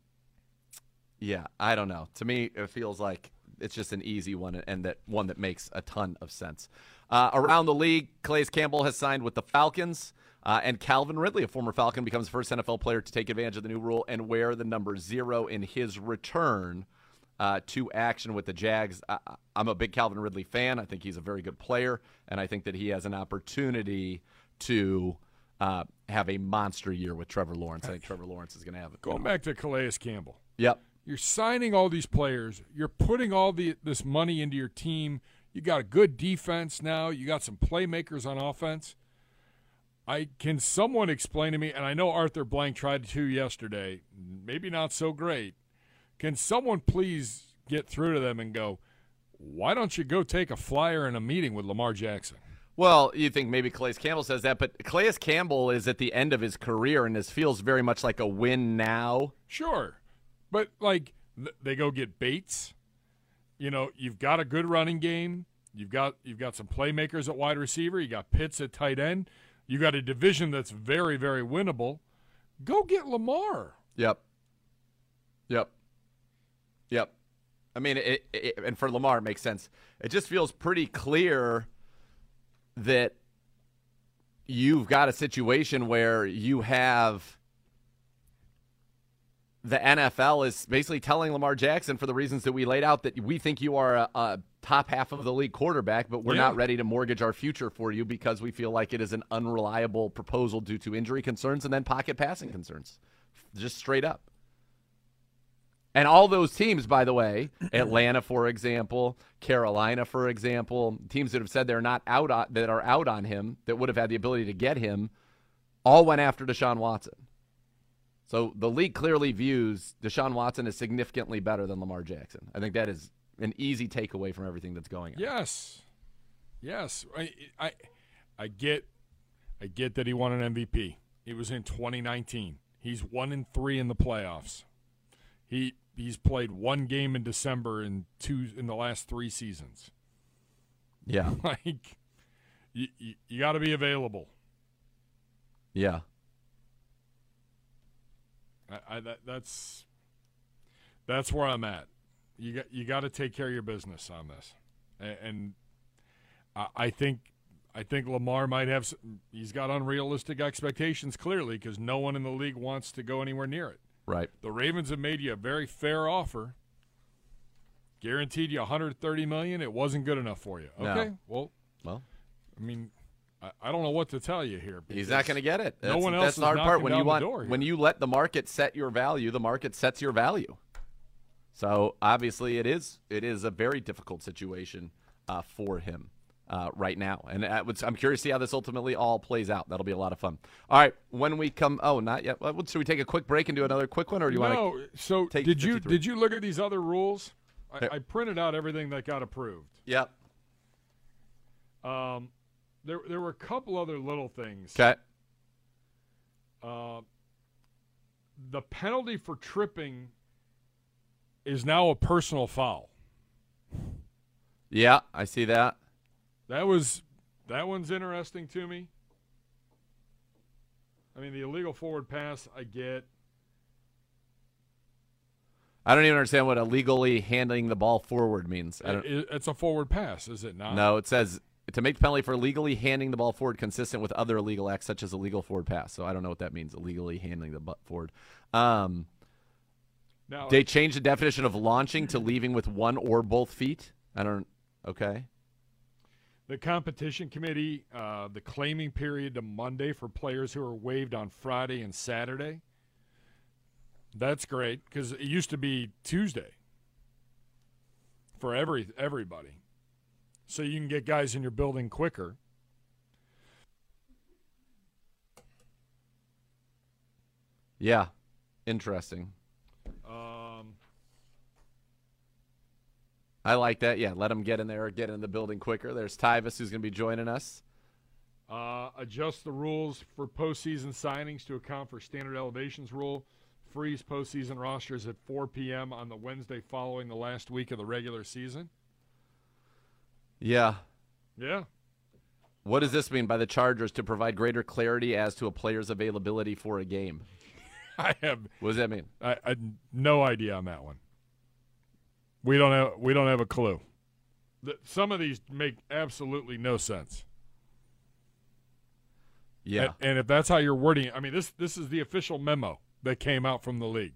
yeah, I don't know. To me, it feels like it's just an easy one, and that one that makes a ton of sense. Uh, around the league, Calais Campbell has signed with the Falcons, uh, and Calvin Ridley, a former Falcon, becomes the first NFL player to take advantage of the new rule and wear the number zero in his return uh, to action with the Jags. I, I'm a big Calvin Ridley fan. I think he's a very good player, and I think that he has an opportunity to uh, have a monster year with Trevor Lawrence. I think Trevor Lawrence is going to have it. Going back to Calais Campbell. Yep. You're signing all these players. You're putting all the this money into your team. You got a good defense now. You got some playmakers on offense. I can someone explain to me, and I know Arthur Blank tried to yesterday. Maybe not so great. Can someone please get through to them and go? Why don't you go take a flyer in a meeting with Lamar Jackson? Well, you think maybe Calais Campbell says that, but Calais Campbell is at the end of his career, and this feels very much like a win now. Sure, but like th- they go get Bates. You know, you've got a good running game. You've got you've got some playmakers at wide receiver. You got Pitts at tight end. You got a division that's very very winnable. Go get Lamar. Yep. Yep. Yep. I mean, it, it, and for Lamar, it makes sense. It just feels pretty clear that you've got a situation where you have the NFL is basically telling Lamar Jackson, for the reasons that we laid out, that we think you are a, a top half of the league quarterback, but we're Yeah. not ready to mortgage our future for you because we feel like it is an unreliable proposal due to injury concerns and then pocket passing concerns. Just straight up. And all those teams, by the way, Atlanta, for example, Carolina, for example, teams that have said they're not out on, that are out on him, that would have had the ability to get him, all went after Deshaun Watson. So the league clearly views Deshaun Watson as significantly better than Lamar Jackson. I think that is an easy takeaway from everything that's going on. Yes, yes. I I I get I get that he won an MVP. It was in 2019. He's one in three in the playoffs. He he's played one game in December in two in the last three seasons. Yeah. like you, you, you got to be available. Yeah. I, I that, that's that's where I'm at. You got you got to take care of your business on this, and, and I, I think I think Lamar might have he's got unrealistic expectations clearly because no one in the league wants to go anywhere near it. Right. The Ravens have made you a very fair offer, guaranteed you 130 million. It wasn't good enough for you. No. Okay, well, Well, I mean, I, I don't know what to tell you here. he's not going to get it. no one else that's the hard part. When you want, when you let the market set your value, the market sets your value. So obviously, it is it is a very difficult situation uh, for him uh, right now, and I'm curious to see how this ultimately all plays out. That'll be a lot of fun. All right, when we come, oh, not yet. Well, Should we take a quick break and do another quick one, or do you want to? no. So take did you did you look at these other rules? I, I printed out everything that got approved. Yep. Um, there there were a couple other little things. Okay. Uh, the penalty for tripping is now a personal foul. Yeah, I see that. That was that one's interesting to me. I mean, the illegal forward pass, I get. I don't even understand what illegally handing the ball forward means. I don't. It- it's a forward pass, is it not? No, it says to make the penalty for illegally handing the ball forward consistent with other illegal acts such as illegal forward pass. So I don't know what that means, illegally handing the butt forward. Um, Now, they changed the definition of launching to leaving with one or both feet. I don't. Okay. The competition committee, uh, the claiming period to Monday for players who are waived on Friday and Saturday. That's great because it used to be Tuesday for every everybody, so you can get guys in your building quicker. Yeah, interesting. Um, I like that. Yeah, let them get in there, get in the building quicker. There's Tyvis who's going to be joining us. uh, adjust the rules for postseason signings to account for standard elevations rule. Freeze postseason rosters at 4 p.m. on the Wednesday following the last week of the regular season. Yeah. Yeah. What does this mean by the Chargers to provide greater clarity as to a player's availability for a game? I have What does that mean? I, I no idea on that one. We don't have we don't have a clue. Some of these make absolutely no sense. Yeah. And, and if that's how you're wording it, I mean this this is the official memo that came out from the league.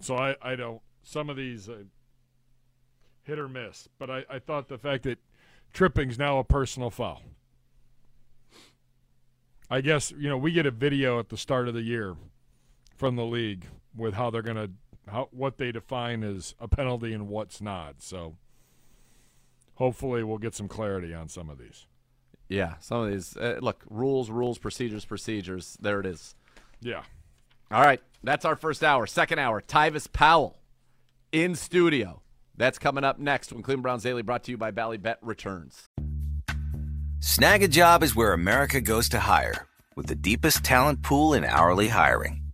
So I I don't some of these uh, hit or miss, but I I thought the fact that tripping's now a personal foul. I guess you know we get a video at the start of the year from the league with how they're going to how what they define as a penalty and what's not. So hopefully we'll get some clarity on some of these. Yeah. Some of these, uh, look, rules, rules, procedures, procedures. There it is. Yeah. All right. That's our first hour. Second hour, Tyvis Powell in studio. That's coming up next when Cleveland Browns Daily brought to you by Ballybet returns. Snag a job is where America goes to hire, with the deepest talent pool in hourly hiring.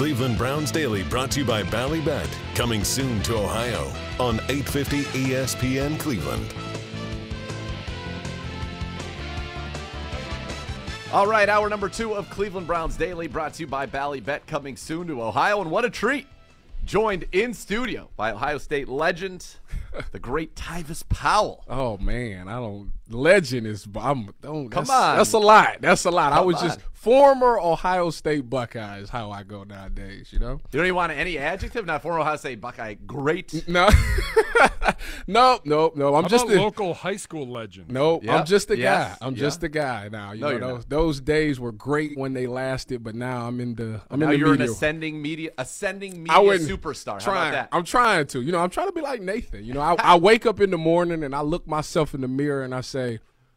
Cleveland Browns Daily brought to you by Ballybet. Coming soon to Ohio on 850 ESPN Cleveland. All right, hour number two of Cleveland Browns Daily brought to you by Ballybet coming soon to Ohio. And what a treat! Joined in studio by Ohio State legend, the great Tyvis Powell. Oh man, I don't. Legend is. I'm. Don't, Come that's, on. That's a lot. That's a lot. I Come was just former Ohio State Buckeye is how I go nowadays. You know. You don't even want any adjective? Not former Ohio State Buckeye. Great. No. no, Nope. No. I'm How just a, local high school legend? No, Yep. I'm just a Yes. guy. I'm Yeah. just a guy now. You No, know those those days were great when they lasted, but now I'm in the I'm Now in the you're media. an ascending media, ascending media wouldn't superstar. How Trying, about that? I'm trying to. You know, I'm trying to be like Nathan. You know, I, I wake up in the morning and I look myself in the mirror and I say,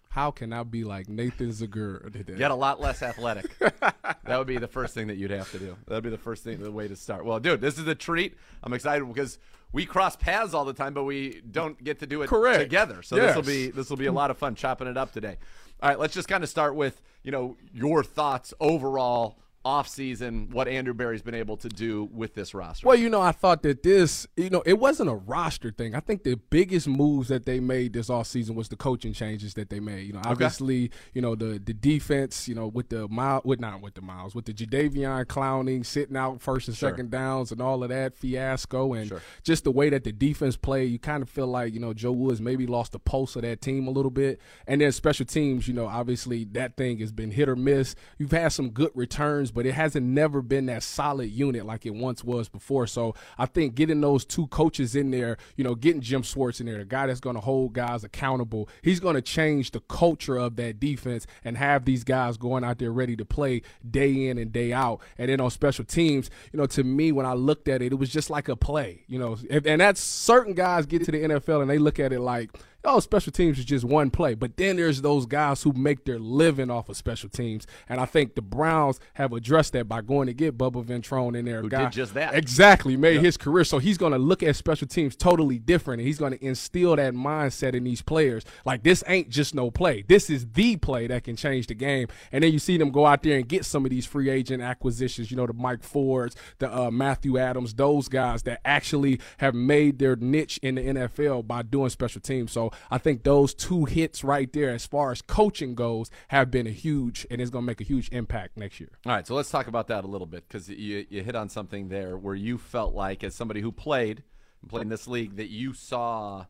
"How can I be like Nathan Zegura today?" Get a lot less athletic. that would be the first thing that you'd have to do. That would be the first thing, the way to start. Well, dude, this is a treat. I'm excited because we cross paths all the time, but we don't get to do it Correct. together. So this will be this will be a lot of fun chopping it up today. All right, let's just kind of start with you know your thoughts overall off season, what Andrew Berry's been able to do with this roster. Well, you know, I thought that this, you know, it wasn't a roster thing. I think the biggest moves that they made this offseason was the coaching changes that they made. You know, obviously, you know, the the defense, you know, with the mile with not with the Myles, with the Jadeveon Clowney, sitting out first and Sure. second downs and all of that fiasco and Sure. just the way that the defense played, you kind of feel like, you know, Joe Woods maybe lost the pulse of that team a little bit. And then special teams, you know, obviously that thing has been hit or miss. You've had some good returns, but it hasn't never been that solid unit like it once was before. So I think getting those two coaches in there, you know, getting Jim Schwartz in there, the guy that's going to hold guys accountable, he's going to change the culture of that defense and have these guys going out there ready to play day in and day out. And then on special teams, you know, to me, when I looked at it, it was just like a play, you know, and that's certain guys get to the NFL and they look at it like, oh, special teams is just one play. But then there's those guys who make their living off of special teams. And I think the Browns have addressed that by going to get Bubba Ventrone in there. Who guy, did just that. Exactly. Made yep. his career. So he's going to look at special teams totally different. And he's going to instill that mindset in these players. Like, this ain't just no play. This is the play that can change the game. And then you see them go out there and get some of these free agent acquisitions, you know, the Mike Fords, the uh, Matthew Adams, those guys that actually have made their niche in the NFL by doing special teams. So I think those two hits right there, as far as coaching goes, have been a huge and it's going to make a huge impact next year. All right, so let's talk about that a little bit because you, you hit on something there where you felt like, as somebody who played played in this league, that you saw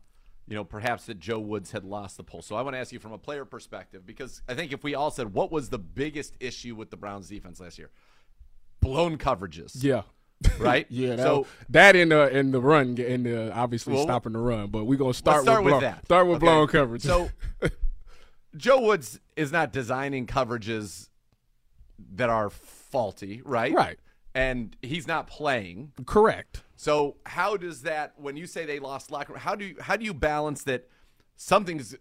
you know, perhaps that Joe Woods had lost the pulse. So I want to ask you from a player perspective because I think if we all said what was the biggest issue with the Browns defense last year, blown coverages. Yeah right? yeah. That, so that in the in the run in the obviously well, stopping the run, but we're gonna start, start with, with blown, that. Start with okay. blown coverage. So Joe Woods is not designing coverages that are faulty, right? Right. And he's not playing. Correct. So how does that when you say they lost locker how do you how do you balance that something's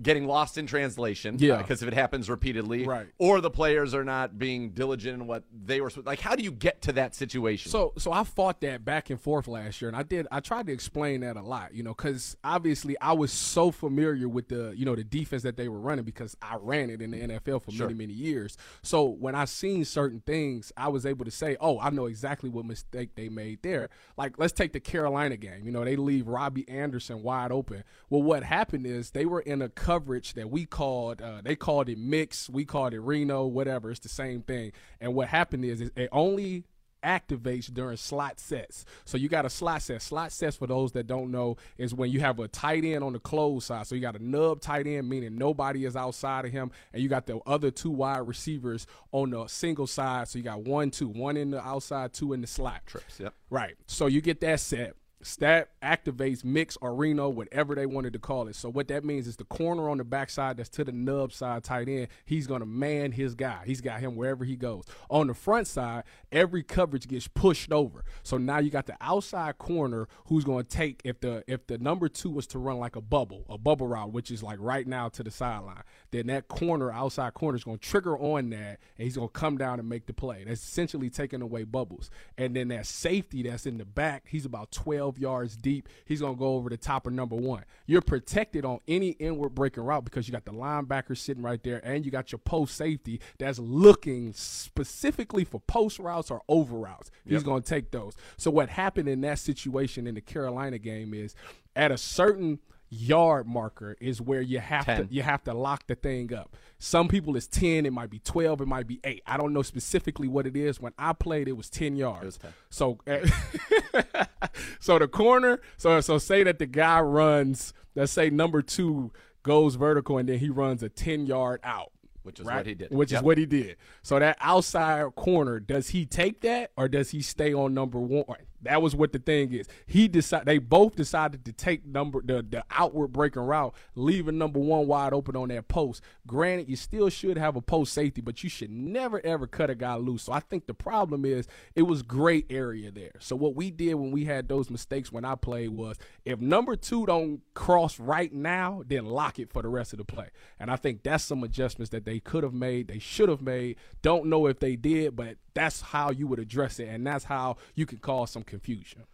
getting lost in translation. Yeah. Because if it happens repeatedly. Right. Or the players are not being diligent in what they were like. How do you get to that situation? So, so I fought that back and forth last year, and I did. I tried to explain that a lot, you know, because obviously I was so familiar with the, you know, the defense that they were running because I ran it in the NFL for sure. many, many years. So when I seen certain things, I was able to say, oh, I know exactly what mistake they made there. Like, let's take the Carolina game. You know, they leave Robbie Anderson wide open. Well, what happened is they were in a coverage that we called uh, they called it mix, we called it Reno, whatever. It's the same thing. And what happened is, is it only activates during slot sets. So you got a slot set. Slot sets, for those that don't know, is when you have a tight end on the close side. So you got a nub tight end, meaning nobody is outside of him, and you got the other two wide receivers on the single side. So you got one, two, one in the outside, two in the slot. Trips, yep. Right. So you get that set. Stat activates mix or Reno, whatever they wanted to call it. So what that means is the corner on the backside that's to the nub side tight end, he's gonna man his guy. He's got him wherever he goes. On the front side, every coverage gets pushed over. So now you got the outside corner who's gonna take if the if the number two was to run like a bubble, a bubble route, which is like right now to the sideline, then that corner, outside corner, is gonna trigger on that and he's gonna come down and make the play. That's essentially taking away bubbles. And then that safety that's in the back, he's about 12 12 yards deep. He's going to go over the top of number one. You're protected on any inward breaking route because you got the linebacker sitting right there and you got your post safety that's looking specifically for post routes or over routes. He's yep. going to take those. So, what happened in that situation in the Carolina game is at a certain – yard marker is where you have 10. to you have to lock the thing up. Some people it's 10, it might be 12, it might be 8. I don't know specifically what it is. When I played it was 10 yards. Was 10. So so the corner, so so say that the guy runs, let's say number 2 goes vertical and then he runs a 10 yard out. Which is right? what he did. Which yep. is what he did. So that outside corner, does he take that or does he stay on number one? That was what the thing is. He decided they both decided to take number the, the outward breaking route, leaving number one wide open on that post. Granted, you still should have a post safety, but you should never ever cut a guy loose. So I think the problem is it was great area there. So what we did when we had those mistakes when I played was if number two don't cross right now, then lock it for the rest of the play. And I think that's some adjustments that they could have made, they should have made. Don't know if they did, but that's how you would address it, and that's how you can cause some confusion.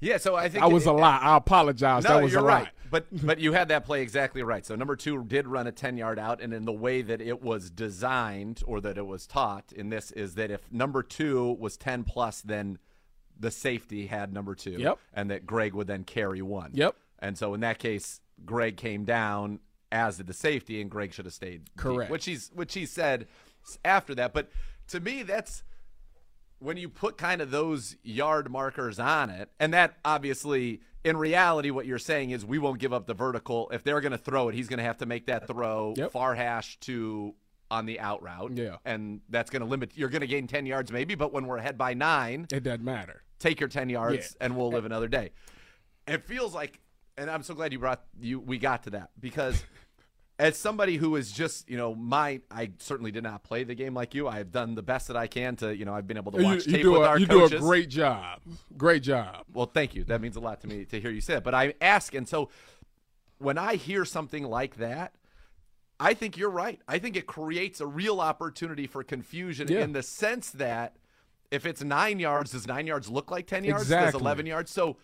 Yeah, so I think I was it, a lot. I apologize. No, that was you're a right. lot. But but you had that play exactly right. So number two did run a ten yard out, and in the way that it was designed or that it was taught in this is that if number two was ten plus, then the safety had number two. Yep. And that Greg would then carry one. Yep. And so in that case, Greg came down as did the safety, and Greg should have stayed. Correct. Deep, which he's which he said after that. But to me, that's when you put kind of those yard markers on it, and that obviously, in reality, what you're saying is we won't give up the vertical. If they're going to throw it, he's going to have to make that throw yep. far hash to on the out route. Yeah. And that's going to limit, you're going to gain 10 yards maybe, but when we're ahead by nine, it doesn't matter. Take your 10 yards Yeah. and we'll live another day. It feels like, and I'm so glad you brought, you, we got to that because as somebody who is just, you know, my, I certainly did not play the game like you. I have done the best that I can to, you know, I've been able to watch you tape do with a, our you coaches. do a great job. Great job. Well, thank you. That means a lot to me to hear you say it. But I ask, and so when I hear something like that, I think you're right. I think it creates a real opportunity for confusion Yeah. in the sense that if it's nine yards, does nine yards look like 10 yards? Does 11 yards? So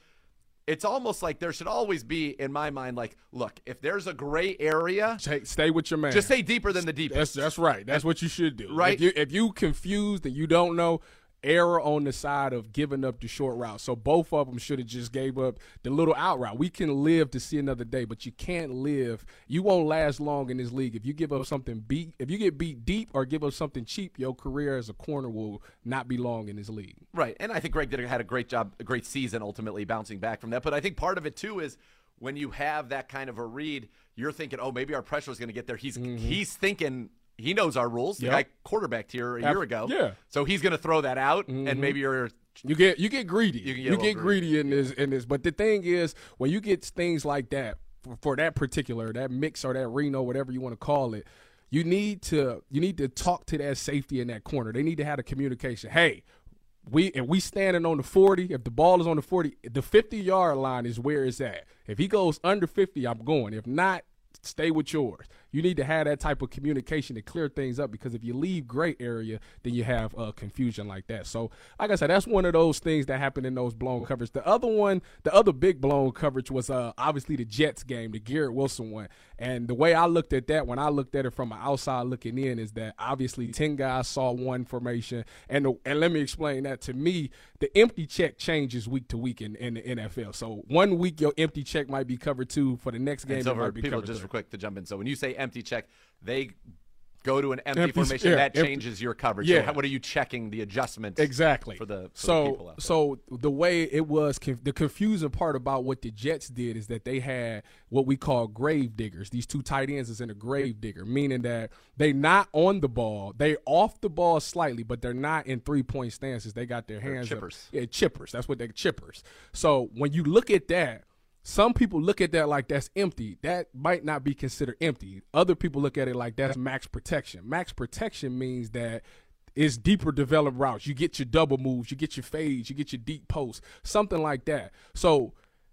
it's almost like there should always be, in my mind, like, look, if there's a gray area, Stay, stay with your man. just say deeper than the deepest. That's that's right. That's what you should do. Right. If you if you confused and you don't know, error on the side of giving up the short route. So both of them should have just gave up the little out route. We can live to see another day, but you can't live. You won't last long in this league if you give up something beat. If you get beat deep or give up something cheap, your career as a corner will not be long in this league. Right. And I think Greg did had a great job, a great season ultimately bouncing back from that. But I think part of it too is when you have that kind of a read, you're thinking, oh, maybe our pressure is going to get there. He's mm-hmm. he's thinking he knows our rules. The Mm-hmm. Yep. guy quarterbacked here a Ab- year ago. yeah. Mm-hmm. So he's going to throw that out, and maybe you're You get you get greedy. You get You, get greedy in this in this. But the thing is, when you get things like that for, for that particular that mix or that Reno, whatever you want to call it, you need to you need to talk to that safety in that corner. They need to have a communication. Hey, we and we standing on the 40 if the ball is on the 40 the 50 yard line is where it's at if he goes under 50 i'm going if not stay with yours you need to have that type of communication to clear things up because if you leave gray area then you have uh, confusion like that. So like i said that's one of those things that happened in those blown coverage. The other one the other big blown coverage was uh, obviously the jets game the garrett wilson one. And the way i looked at that when i looked at it from an outside looking in is that obviously 10 guys saw one formation. And the, and let me explain that. To me the empty check changes week to week in, in the nfl so one week your empty check might be covered two. For the next game and so it might be people covered just three. for quick to jump in. So when you say empty check, they go to an empty, Empty- formation yeah, that empty- changes your coverage. Yeah. So what are you checking the adjustment Exactly. for the, for the so there? so the way it was the confusing part about what the Jets did is that they had what we call grave diggers. These two tight ends is in a grave digger, meaning that they not on the ball, they off the ball slightly, but they're not in three point stances. They got their hands up- chippers. Yeah, chippers. That's what they chippers. So when you look at that. Some people look at that like that's empty. That might not be considered empty. Other people look at it like that's max protection. Max protection means that it's deeper developed routes. You get your double moves, you get your fades, you get your deep posts, something like that. So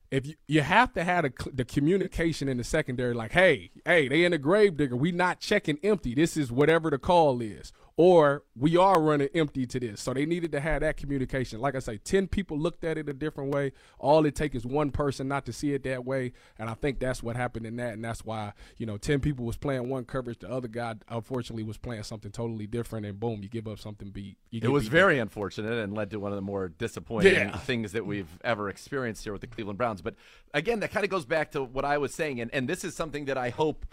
if you, you have to have the, the communication in the secondary, like, hey, hey, they in the grave digger. We not checking empty. This is whatever the call is. Or we are running empty to this. So they needed to have that communication. Like I say, 10 people looked at it a different way. All it takes is one person not to see it that way. And I think that's what happened in that. And that's why, you know, 10 people was playing one coverage. The other guy, unfortunately, was playing something totally different. And boom, you give up something beat. You It was beat. very unfortunate and led to one of the more disappointing Yeah. things that we've ever experienced here with the Cleveland Browns. But again, that kind of goes back to what I was saying, and, and this is something that I hope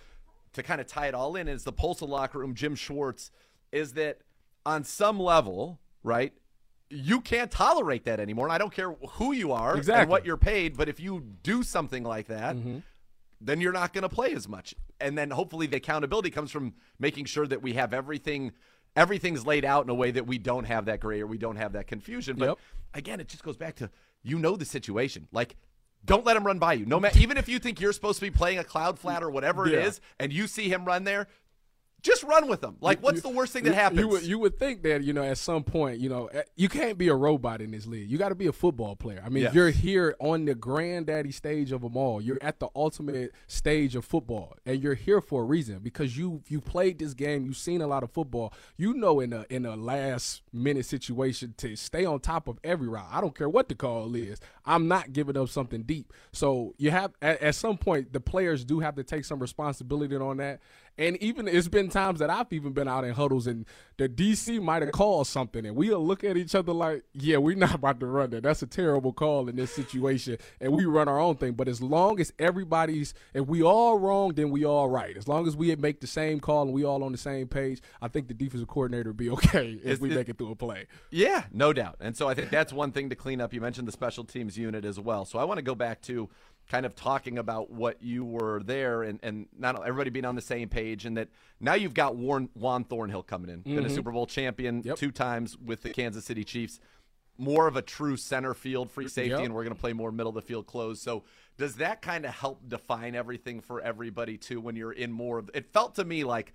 to kind of tie it all in is the pulse of locker room, Jim Schwartz, is that on some level, right? You can't tolerate that anymore. And I don't care who you are and what you're paid, but if you do something like that, mm-hmm. then you're not going to play as much. And then hopefully the accountability comes from making sure that we have everything everything's laid out in a way that we don't have that gray or we don't have that confusion. But Yep. again, it just goes back to you know the situation. Like don't let him run by you. No matter even if you think you're supposed to be playing a cloud flat or whatever it Yeah. is and you see him run there, just run with them. Like what's the worst thing that happens? You would, you would think that you know at some point you know eh, you can't be a robot in this league. You got to be a football player. I mean, Yes. you're here on the granddaddy stage of them all. You're at the ultimate stage of football, and you're here for a reason because you you played this game. You've seen a lot of football. You know, in a in a last minute situation to stay on top of every route. I don't care what the call is. I'm not giving up something deep. So you have at, at some point the players do have to take some responsibility on that. And even it's been times that I've even been out in huddles and the DC might have called something and we'll look at each other like, yeah, we're not about to run that. That's a terrible call in this situation. And we run our own thing. But as long as everybody's, if we all wrong, then we all right. As long as we make the same call and we all on the same page, I think the defensive coordinator will be okay if Is we it- make it through a play. Yeah, no doubt. And so I think that's one thing to clean up. You mentioned the special teams unit as well. So I want to go back to kind of talking about what you were there and, and not everybody being on the same page and that now you've got Warren, Juan Thornhill coming in, been a mm-hmm. Super Bowl champion Yep. two times with the Kansas City Chiefs, more of a true center field free safety, Yep. and we're going to play more middle of the field close. So does that kind of help define everything for everybody too when you're in more of it felt to me like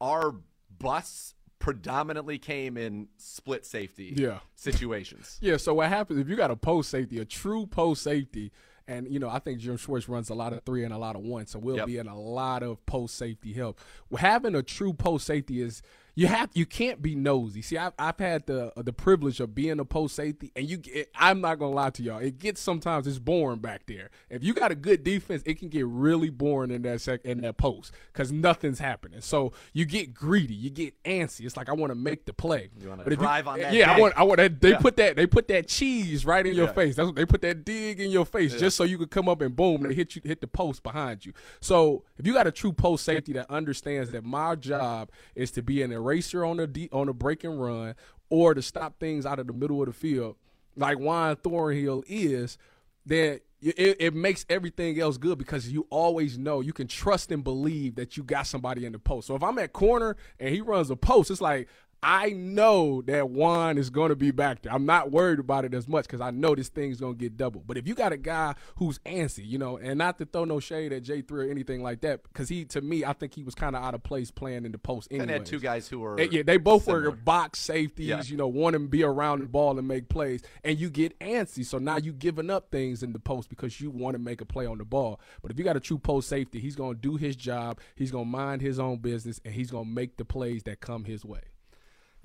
our bus predominantly came in split safety Yeah. situations. Yeah, so what happens if you got a post safety, a true post safety, and you know I think Jim Schwartz runs a lot of three and a lot of one, so we'll Yep. be in a lot of post safety help. Having a true post safety is you have you can't be nosy. See, I've, I've had the uh, the privilege of being a post safety, and you get, I'm not gonna lie to y'all, it gets sometimes it's boring back there. If you got a good defense, it can get really boring in that sec in that post because nothing's happening. So you get greedy, you get antsy. It's like I want to make the play. You But if drive on that Yeah, I want I want that. They Yeah. put that they put that cheese right in your Yeah. face. That's what they put that dig in your face just so you could come up and boom, they hit you hit the post behind you. So if you got a true post safety that understands that my job is to be an eraser on the de- on a break and run or to stop things out of the middle of the field, like Juan Thornhill is, then it, it makes everything else good because you always know you can trust and believe that you got somebody in the post. So if I'm at corner and he runs a post, it's like I know that Juan is going to be back there. I'm not worried about it as much because I know this thing's going to get double. But if you got a guy who's antsy, you know, and not to throw no shade at J3 or anything like that, because he, to me, I think he was kind of out of place playing in the post And anyway. had two guys who were They- yeah, they both similar. were box safeties, Yeah. you know, want to be around the ball and make plays, and you get antsy. So now you giving up things in the post because you want to make a play on the ball. But if you got a true post safety, he's going to do his job, he's going to mind his own business, and he's going to make the plays that come his way.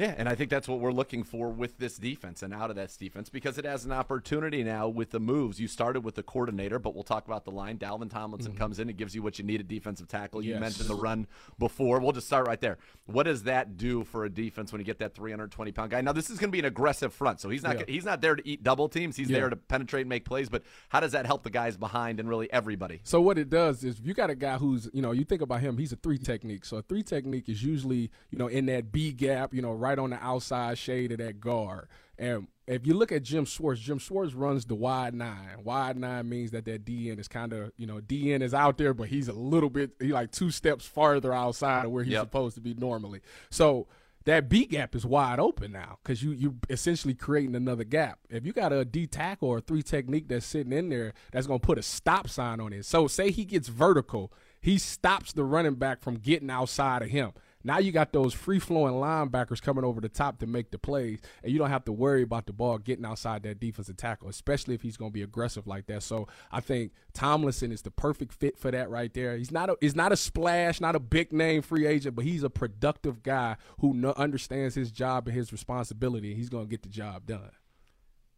Yeah, and I think that's what we're looking for with this defense and out of that defense because it has an opportunity now with the moves. You started with the coordinator, but we'll talk about the line. Dalvin Tomlinson mm-hmm. comes in and gives you what you need a defensive tackle. You Yes. mentioned the run before. We'll just start right there. What does that do for a defense when you get that 320 pound guy? Now this is going to be an aggressive front, so he's not Yeah. he's not there to eat double teams. He's Yeah. there to penetrate and make plays. But how does that help the guys behind and really everybody? So what it does is if you got a guy who's, you know, you think about him, he's a three technique. So a three technique is usually, you know, in that B gap, you know, right on the outside shade of that guard. And if you look at Jim Schwartz, Jim Schwartz runs the wide nine. Wide nine means that that DN is kind of, you know, DN is out there, but he's a little bit, he like two steps farther outside of where he's Yep. supposed to be normally. So that B gap is wide open now because you you essentially creating another gap. If you got a D tackle or a three technique that's sitting in there, that's gonna put a stop sign on it. So say he gets vertical, he stops the running back from getting outside of him. Now you got those free flowing linebackers coming over the top to make the plays, and you don't have to worry about the ball getting outside that defensive tackle, especially if he's going to be aggressive like that. So I think Tomlinson is the perfect fit for that right there. He's not a he's not a splash, not a big name free agent, but he's a productive guy who no, understands his job and his responsibility, and he's going to get the job done.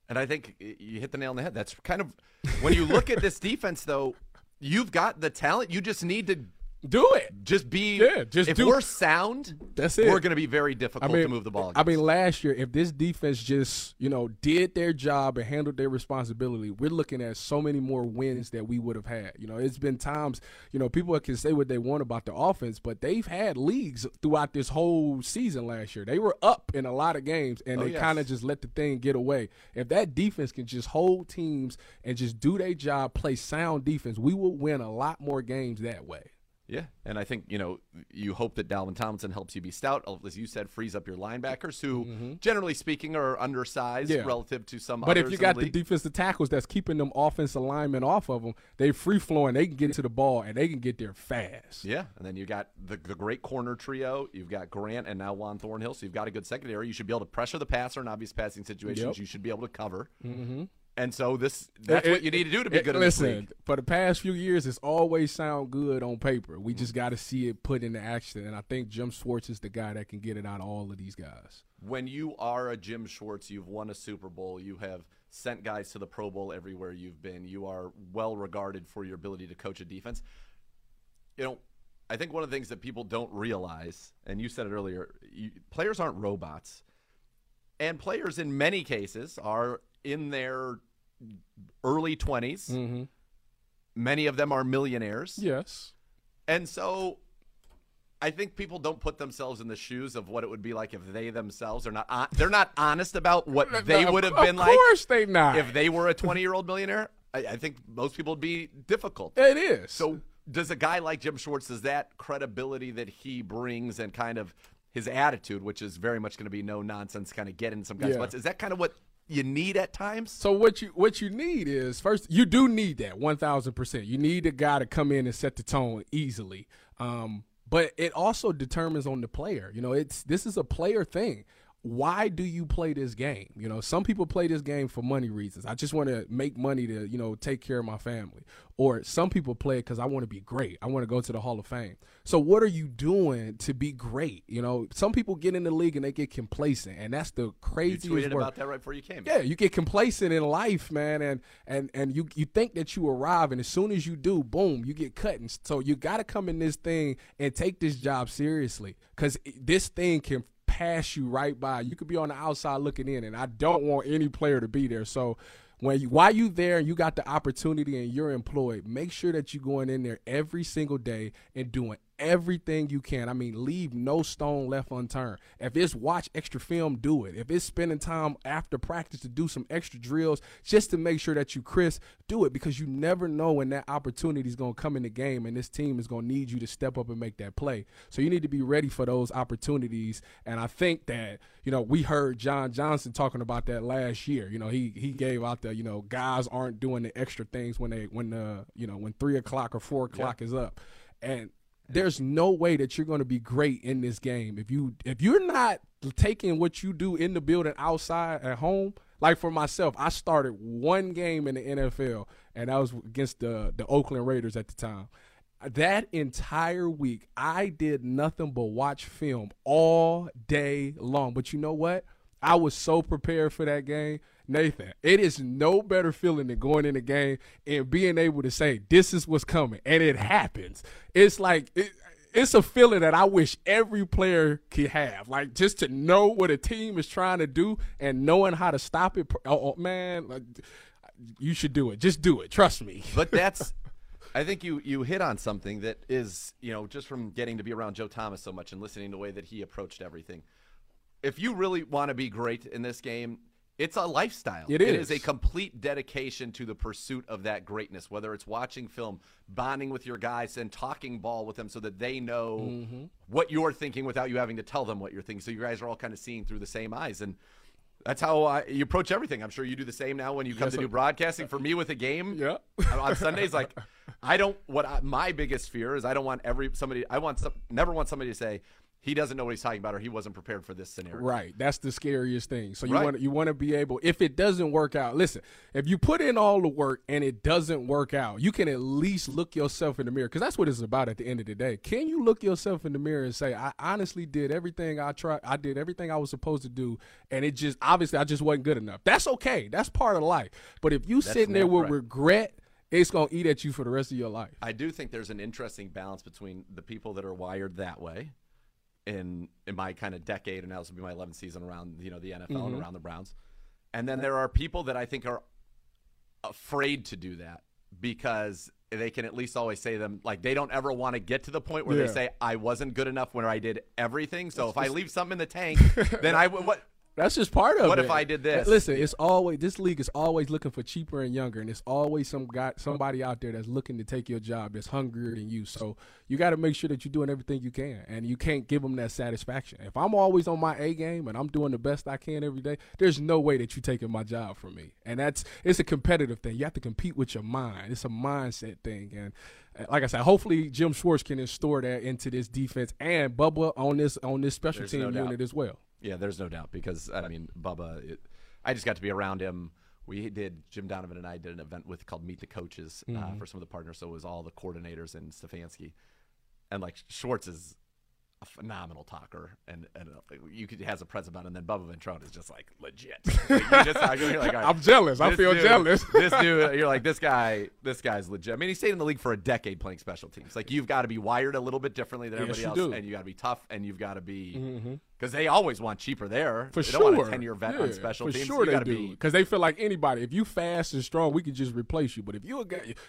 And I think you hit the nail on the head. That's kind of when you look at this defense, though. You've got the talent. You just need to Do it. just be. Yeah, just if do- we're sound, That's it. We're going to be very difficult to move the ball. I mean, last year, if this defense just, you know, did their job and handled their responsibility, we're looking at so many more wins that we would have had. You know, it's been times, you know, people can say what they want about the offense, but they've had leagues throughout this whole season last year. They were up in a lot of games and Oh, they yes. kind of just let the thing get away. If that defense can just hold teams and just do their job, play sound defense, we will win a lot more games that way. Yeah, and I think you know you hope that Dalvin Tomlinson helps you be stout, as you said, frees up your linebackers, who generally speaking are undersized Mm-hmm. Yeah. relative to some. But if you got the the defensive tackles that's keeping them offensive linemen off of them, they free flowing. They can get to the ball and they can get there fast. Yeah, and then you got the, the great corner trio. You've got Grant and now Juan Thornhill. So you've got a good secondary. You should be able to pressure the passer in obvious passing situations. Yep. You should be able to cover. Mm-hmm. And so this that's It- what you need to do to be it- good Listen, for the past few years, it's always sound good on paper. We just got to see it put into action, and I think Jim Schwartz is the guy that can get it out of all of these guys. When you are a Jim Schwartz, you've won a Super Bowl. You have sent guys to the Pro Bowl everywhere you've been. You are well regarded for your ability to coach a defense. You know, I think one of the things that people don't realize, and you said it earlier, you, players aren't robots. And players, in many cases, are in their early 20s. Mm-hmm. Many of them are millionaires. Yes. And so I think people don't put themselves in the shoes of what it would be like if they themselves are not hon- they're not honest about what they Of- would have been like Of course they not. if they were a 20-year-old millionaire. I, I think most people would be difficult. It is. So does a guy like Jim Schwartz, does that credibility that he brings and kind of his attitude, which is very much going to be no nonsense, kind of get in some guys' Yeah. butts, is that kind of what you need at times? So what you what you need is first you do need that one thousand percent. You need a guy to come in and set the tone easily. Um, but it also determines on the player. You know, it's this is a player thing. Why do you play this game? You know, some people play this game for money reasons. I just want to make money to you know take care of my family. Or some people play it because I want to be great. I want to go to the Hall of Fame. So what are you doing to be great? You know, some people get in the league and they get complacent, and that's the craziest. You tweeted word. about that right before you came. Yeah, you get complacent in life, man, and and and you you think that you arrive, and as soon as you do, boom, you get cut. And so you got to come in this thing and take this job seriously, because this thing can pass you right by. You could be on the outside looking in, and I don't want any player to be there. So. When you, while you there and you got the opportunity and you're employed, make sure that you're going in there every single day and doing everything you can. I mean, leave no stone left unturned. If it's watch extra film, do it. If it's spending time after practice to do some extra drills just to make sure that you crisp, do it because you never know when that opportunity is going to come in the game and this team is going to need you to step up and make that play. So you need to be ready for those opportunities. And I think that, you know, we heard John Johnson talking about that last year. You know, he he gave out the, you know, guys aren't doing the extra things when they when the you know when three o'clock or four o'clock is up. And there's no way that you're going to be great in this game. If you if you're not taking what you do in the building outside at home like for myself i started one game in the nfl and that was against the the oakland raiders at the time. That entire week i did nothing but watch film all day long. But you know what? I was so prepared for that game. Nathan, it is no better feeling than going in the game and being able to say, this is what's coming. And it happens. It's like, it, it's a feeling that I wish every player could have. Like, just to know what a team is trying to do and knowing how to stop it. Oh, oh, man, like, you should do it. Just do it. Trust me. But that's, I think you you hit on something that is, you know, just from getting to be around Joe Thomas so much and listening to the way that he approached everything. If you really want to be great in this game, it's a lifestyle. It It is is. a complete dedication to the pursuit of that greatness, whether it's watching film, bonding with your guys, and talking ball with them so that they know Mm-hmm. what you're thinking without you having to tell them what you're thinking. So you guys are all kind of seeing through the same eyes. And that's how I, you approach everything. I'm sure you do the same now when you come Yes, to do broadcasting. For me with a game, Yeah. on Sundays, like I don't. What I, my biggest fear is, I don't want every somebody. I want some, never want somebody to say he doesn't know what he's talking about or he wasn't prepared for this scenario. Right. That's the scariest thing. So you Right. want you want to be able if it doesn't work out. Listen, if you put in all the work and it doesn't work out, you can at least look yourself in the mirror cuz that's what it's about at the end of the day. Can you look yourself in the mirror and say I honestly did everything I tried I did everything I was supposed to do and it just obviously I just wasn't good enough. That's okay. That's part of life. But if you sitting there with right. regret, it's going to eat at you for the rest of your life. I do think there's an interesting balance between the people that are wired that way in in my kind of decade, and now this will be my 11th season around you know the NFL Mm-hmm. and around the Browns, and then there are people that I think are afraid to do that because they can at least always say them like they don't ever want to get to the point where Yeah. they say I wasn't good enough when I did everything. So if I leave something in the tank, then I what That's just part of What it. What if I did this? Listen, it's always this league is always looking for cheaper and younger, and it's always some guy, somebody out there that's looking to take your job that's hungrier than you. So you got to make sure that you're doing everything you can, and you can't give them that satisfaction. If I'm always on my A game and I'm doing the best I can every day, there's no way that you're taking my job from me. And that's it's a competitive thing. You have to compete with your mind. It's a mindset thing, and uh, like I said, hopefully Jim Schwartz can install that into this defense and Bubba on this on this special There's team no doubt. unit as well. Yeah, there's no doubt because I mean, Bubba. It, I just got to be around him. We did Jim Donovan and I did an event with called Meet the Coaches uh, for some of the partners. So it was all the coordinators and Stefanski, and like Schwartz is a phenomenal talker, and and uh, you could has a presence about, it, and then Bubba Ventrone is just like legit. Like, just, like, right, I'm jealous. I feel dude- jealous. this dude, you're like this guy. This guy's legit. I mean, he stayed in the league for a decade playing special teams. Like you've got to be wired a little bit differently than Yes, everybody else, do. Mm-hmm. and you got to be tough, and you've got to be because they always want cheaper there. For they sure, don't want a ten-year vet yeah, on special for teams. sure they do be because they feel like anybody. If you fast and strong, we can just replace you. But if you a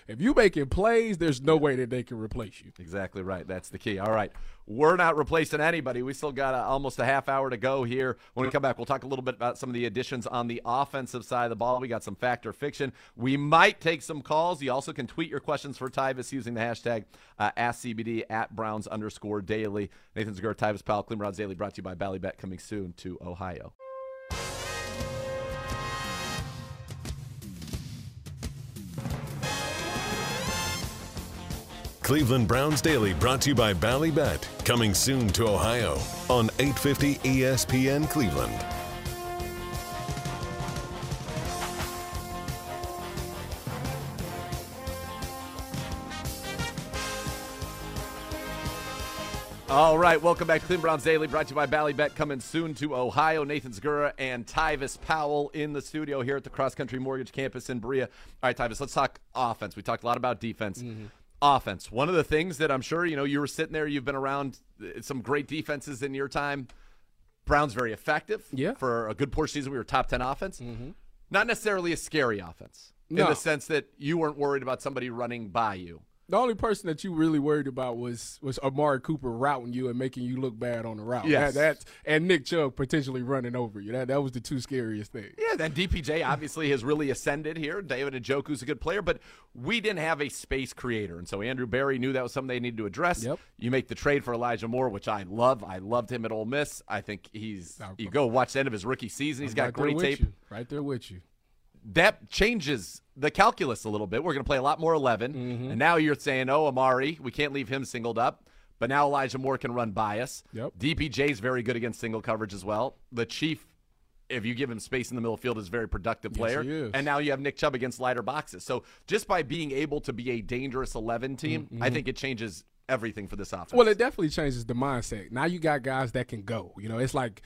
if you making plays, there's no way that they can replace you. Exactly right. That's the key. All right. We're not replacing anybody. We still got uh almost a half hour to go here. When we come back, we'll talk a little bit about some of the additions on the offensive side of the ball. We got some fact or fiction. We might take some calls. You also can tweet your questions for Tyvis using the hashtag uh, AskCBD at Browns underscore daily. Nathan Zegura, Tyvis Powell, Clean Browns Daily, brought to you by Ballybet, coming soon to Ohio. Cleveland Browns Daily brought to you by Ballybet. Coming soon to Ohio on 850 ESPN Cleveland. Right, welcome back to Cleveland Browns Daily, brought to you by Ballybet, coming soon to Ohio. Nathan Zegura and Tyvis Powell in the studio here at the Cross Country Mortgage Campus in Berea. All right, Tyvis, let's talk offense. We talked a lot about defense. Mm-hmm. Offense. One of the things that I'm sure, you know, you were sitting there, you've been around some great defenses in your time. Browns very effective. Yeah. For a good portion of the season, we were top 10 offense. Mm-hmm. Not necessarily a scary offense in the sense that you weren't worried about somebody running by you. The only person that you really worried about was was Amari Cooper routing you and making you look bad on the route. Yes. That, that's and Nick Chubb potentially running over you. That that was the two scariest things. Yeah, then DPJ obviously has really ascended here. David Njoku's a good player, but we didn't have a space creator. And so Andrew Berry knew that was something they needed to address. Yep. You make the trade for Elijah Moore, which I love. I loved him at Ole Miss. I think he's you go watch the end of his rookie season. He's got right great tape. you. Right there with you. That changes the calculus a little bit. We're going to play a lot more 11. Mm-hmm. And now you're saying, oh, Amari, we can't leave him singled up. But now Elijah Moore can run by us. Yep. DPJ's very good against single coverage as well. The Chief, if you give him space in the middle field, is a very productive Yes, player. he is. And now you have Nick Chubb against lighter boxes. So just by being able to be a dangerous 11 team, I think it changes everything for this offense. Mm-hmm. Well, it definitely changes the mindset. Now you got guys that can go. You know, it's like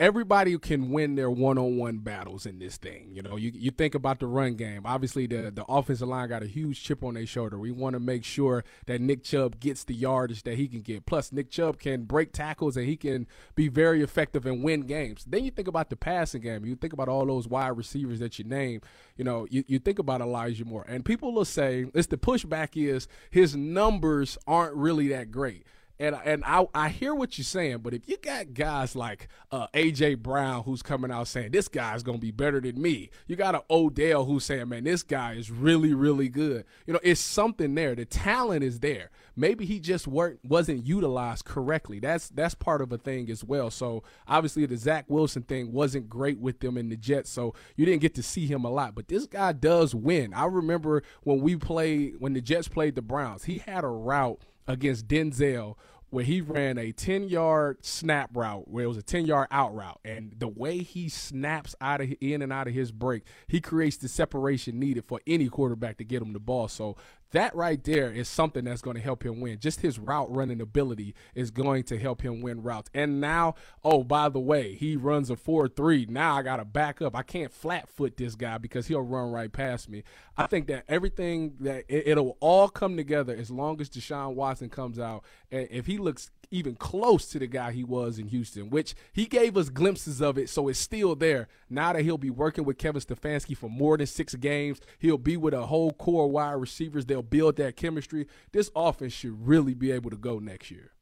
everybody can win their one-on-one battles in this thing. You know, you you think about the run game. Obviously, the the offensive line got a huge chip on their shoulder. We want to make sure that Nick Chubb gets the yardage that he can get. Plus, Nick Chubb can break tackles and he can be very effective and win games. Then you think about the passing game. You think about all those wide receivers that you name. You know, you, you think about Elijah Moore, and people will say it's the pushback is his numbers aren't really that great. And and I, I hear what you're saying, but if you got guys like uh, AJ Brown who's coming out saying this guy's gonna be better than me, you got an Odell who's saying, man, this guy is really really good. You know, it's something there. The talent is there. Maybe he just weren't wasn't utilized correctly. That's that's part of a thing as well. So obviously the Zach Wilson thing wasn't great with them in the Jets, so you didn't get to see him a lot. But this guy does win. I remember when we played when the Jets played the Browns, he had a route against Denzel where he ran a 10 yard snap route where it was a 10 yard out route. And the way he snaps out of in and out of his break he creates the separation needed for any quarterback to get him the ball. So that right there is something that's going to help him win. Just his route running ability is going to help him win routes. And now, oh, by the way, he runs a 4 3. Now I got to back up. I can't flat foot this guy because he'll run right past me. I think that everything that it, it'll all come together as long as Deshaun Watson comes out. And if he looks even close to the guy he was in Houston, which he gave us glimpses of it, so it's still there. Now that he'll be working with Kevin Stefanski for more than six games, he'll be with a whole core wide receivers. They'll build that chemistry. This offense should really be able to go next year.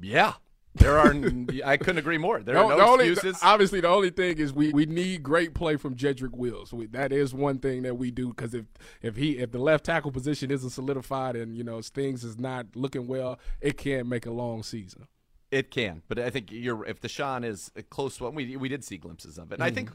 yeah. There are, I couldn't agree more. There are no the only- excuses. obviously, the only thing is we, we need great play from Jedrick Wills. We, that is one thing that we do because if if he if the left tackle position isn't solidified and you know things is not looking well, it can make a long season. It can, but I think you're if Deshaun is a close one, we we did see glimpses of it. And I Mm-hmm. think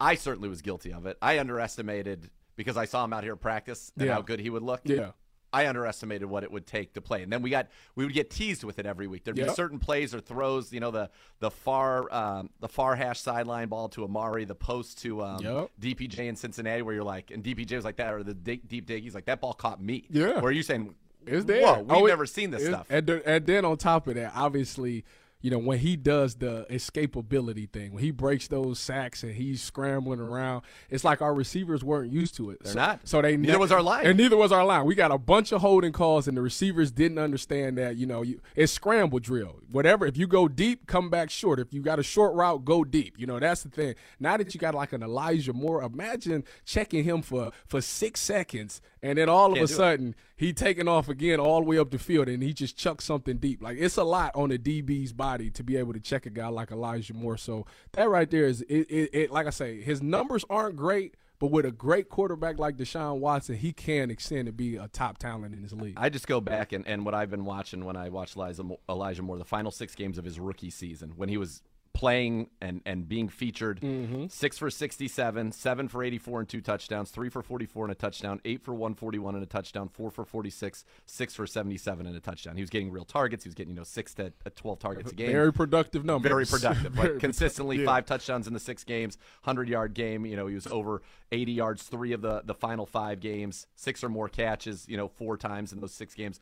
I certainly was guilty of it. I underestimated because I saw him out here practice and Yeah. how good he would look. Yeah. I underestimated what it would take to play, and then we got we would get teased with it every week. There'd be certain plays or throws, you know, the the far um, the far hash sideline ball to Amari, the post to um, Yep. DPJ in Cincinnati, where you're like, and DPJ was like that, or the deep, deep dig, he's like that ball caught me. Yeah. where are you saying It's there. Whoa, we've Oh, it- never seen this stuff. And, and then on top of that, obviously, you know, when he does the escapability thing, when he breaks those sacks and he's scrambling around, it's like our receivers weren't used to it. They're so, not. So they neither was our line, and neither was our line. We got a bunch of holding calls, and the receivers didn't understand that. You know, you, it's scramble drill. Whatever. If you go deep, come back short. If you got a short route, go deep. You know, that's the thing. Now that you got like an Elijah Moore, imagine checking him for for six seconds, and then all Can't of a sudden it. he taking off again all the way up the field, and he just chucks something deep. Like it's a lot on the DB's body to be able to check a guy like Elijah Moore. So that right there is it, it, it like I say, his numbers aren't great, but with a great quarterback like Deshaun Watson, he can extend to be a top talent in this league. I just go back and, and what I've been watching when I watched Elijah, Elijah Moore, the final six games of his rookie season, when he was playing and, and being featured. Mm-hmm. Six for 67, seven for 84 and two touchdowns, three for 44 and a touchdown, eight for 141 and a touchdown, four for 46, six for 77 and a touchdown. He was getting real targets. He was getting, you know, six to uh, 12 targets a game. Very productive numbers. Very productive. Very like consistently yeah. five touchdowns in the six games, 100 yard game. You know, he was over 80 yards three of the, the final five games, six or more catches, you know, four times in those six games.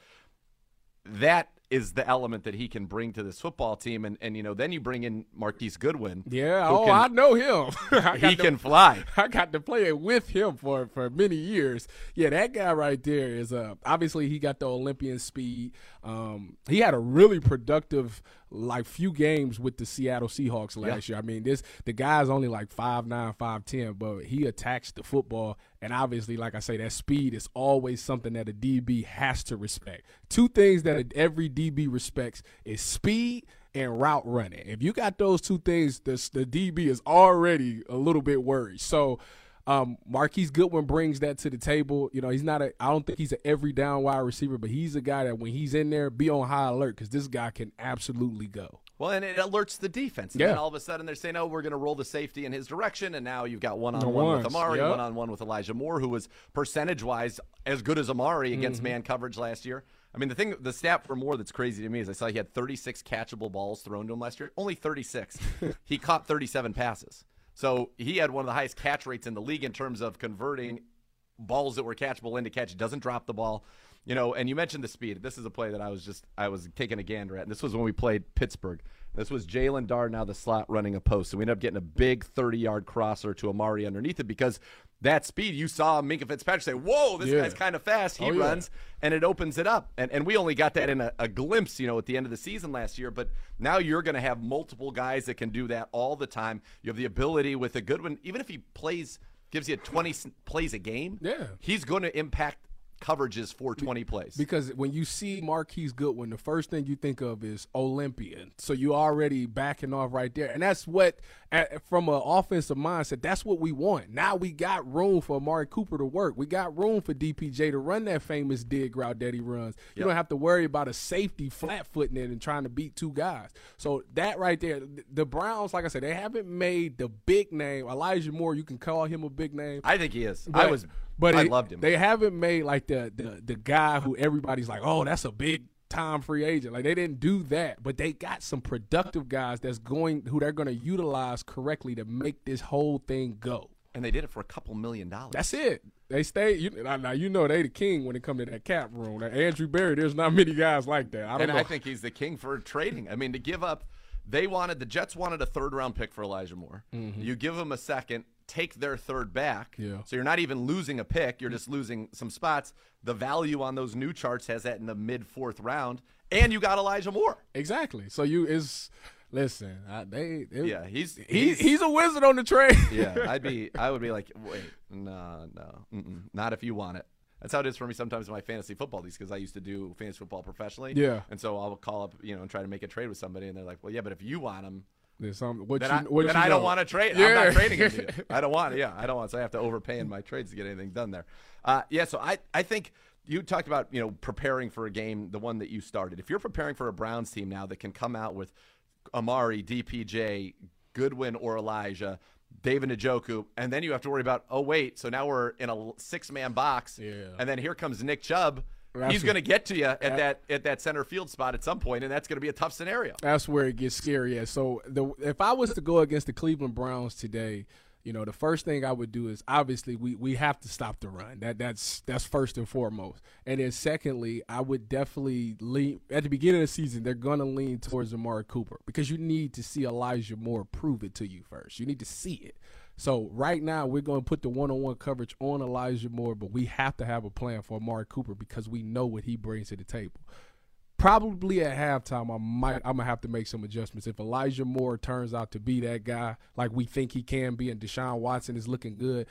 That is the element that he can bring to this football team. And, and you know, then you bring in Marquise Goodwin. Yeah, oh, can, I know him. I he to, can fly. I got to play it with him for, for many years. Yeah, that guy right there is uh obviously he got the Olympian speed. Um, he had a really productive like few games with the Seattle Seahawks last yeah. year. I mean, this the guy's only like five nine, five ten, but he attacks the football, and obviously, like I say, that speed is always something that a DB has to respect. Two things that every DB respects is speed and route running. If you got those two things, the, the DB is already a little bit worried. So. Um, Marquise Goodwin brings that to the table. You know, he's not a. I don't think he's an every down wide receiver, but he's a guy that when he's in there, be on high alert because this guy can absolutely go. Well, and it alerts the defense. And yeah. then all of a sudden they're saying, "Oh, we're going to roll the safety in his direction," and now you've got one on one with Amari, yep. one on one with Elijah Moore, who was percentage wise as good as Amari against Mm-hmm. man coverage last year. I mean, the thing, the stat for Moore that's crazy to me is I saw he had 36 catchable balls thrown to him last year. Only 36. he caught 37 passes. So he had one of the highest catch rates in the league in terms of converting balls that were catchable into catch. Doesn't drop the ball. You know, and you mentioned the speed. This is a play that I was just I was taking a gander at. And this was when we played Pittsburgh. This was Jalen Dard now the slot running a post. So we ended up getting a big 30 yard crosser to Amari underneath it because that speed you saw Minkah Fitzpatrick say, Whoa, this Yeah. guy's kind of fast. He Oh, yeah. runs and it opens it up. And and we only got that in a, a glimpse, you know, at the end of the season last year. But now you're gonna have multiple guys that can do that all the time. You have the ability with a good one, even if he plays gives you 20 plays a game, Yeah. he's going to impact coverages for 20 plays. Because when you see Marquise Goodwin, the first thing you think of is Olympian. So you already backing off right there, and that's what, at, from an offensive mindset, that's what we want. Now we got room for Amari Cooper to work. We got room for DPJ to run that famous dig route that he runs. You Yep. don't have to worry about a safety flat footing it and trying to beat two guys. So that right there, the Browns, like I said, they haven't made the big name. Elijah Moore, you can call him a big name. I think he is. I was, but I it- loved him. They haven't made like the, the the guy who everybody's like, oh, that's a big time free agent. Like they didn't do that, but they got some productive guys that's going who they're going to utilize correctly to make this whole thing go. and they did it for a couple million dollars. That's it. They stay. You, now, you know they the king when it comes to that cap room. Now, Andrew Berry, there's not many guys like that. I don't and know. I think he's the king for trading. I mean, to give up, they wanted the Jets wanted a third round pick for Elijah Moore. Mm-hmm. You give them a second, take their third back. Yeah. So you're not even losing a pick; you're mm. just losing some spots. The value on those new charts has that in the mid fourth round, and you got Elijah Moore. exactly. So you is listen. I, they, they Yeah, he's he's he's a wizard on the trade. yeah, I'd be, I would be like, wait, no, no, mm-mm, not if you want it. That's how it is for me sometimes in my fantasy football leagues because I used to do fantasy football professionally. Yeah. and so I'll call up, you know, and try to make a trade with somebody, and they're like, well, yeah, but if you want him, There's some. What then you, I, what then you I don't want to trade. I'm not trading him. to you. I don't want. To. Yeah, I don't want. So I have to overpay in my trades to get anything done there. Uh, yeah. So I, I think you talked about you know preparing for a game, the one that you started. If you're preparing for a Browns team now that can come out with Amari, DPJ, Goodwin, or Elijah. David Njoku, and then you have to worry about, oh, wait, so now we're in a six man box. Yeah. And then here comes Nick Chubb. That's He's going to get to you at that at that center field spot at some point, and that's going to be a tough scenario. That's where it gets scary. At. So the if I was to go against the Cleveland Browns today, you know, the first thing I would do is obviously we, we have to stop the run. That that's that's first and foremost. And then secondly, I would definitely lean at the beginning of the season. They're gonna lean towards Amari Cooper because you need to see Elijah Moore prove it to you first. You need to see it. So right now we're going to put the one-on-one coverage on Elijah Moore, but we have to have a plan for Amari Cooper because we know what he brings to the table probably at halftime I might I'm gonna have to make some adjustments. If Elijah Moore turns out to be that guy like we think he can be and Deshaun Watson is looking good,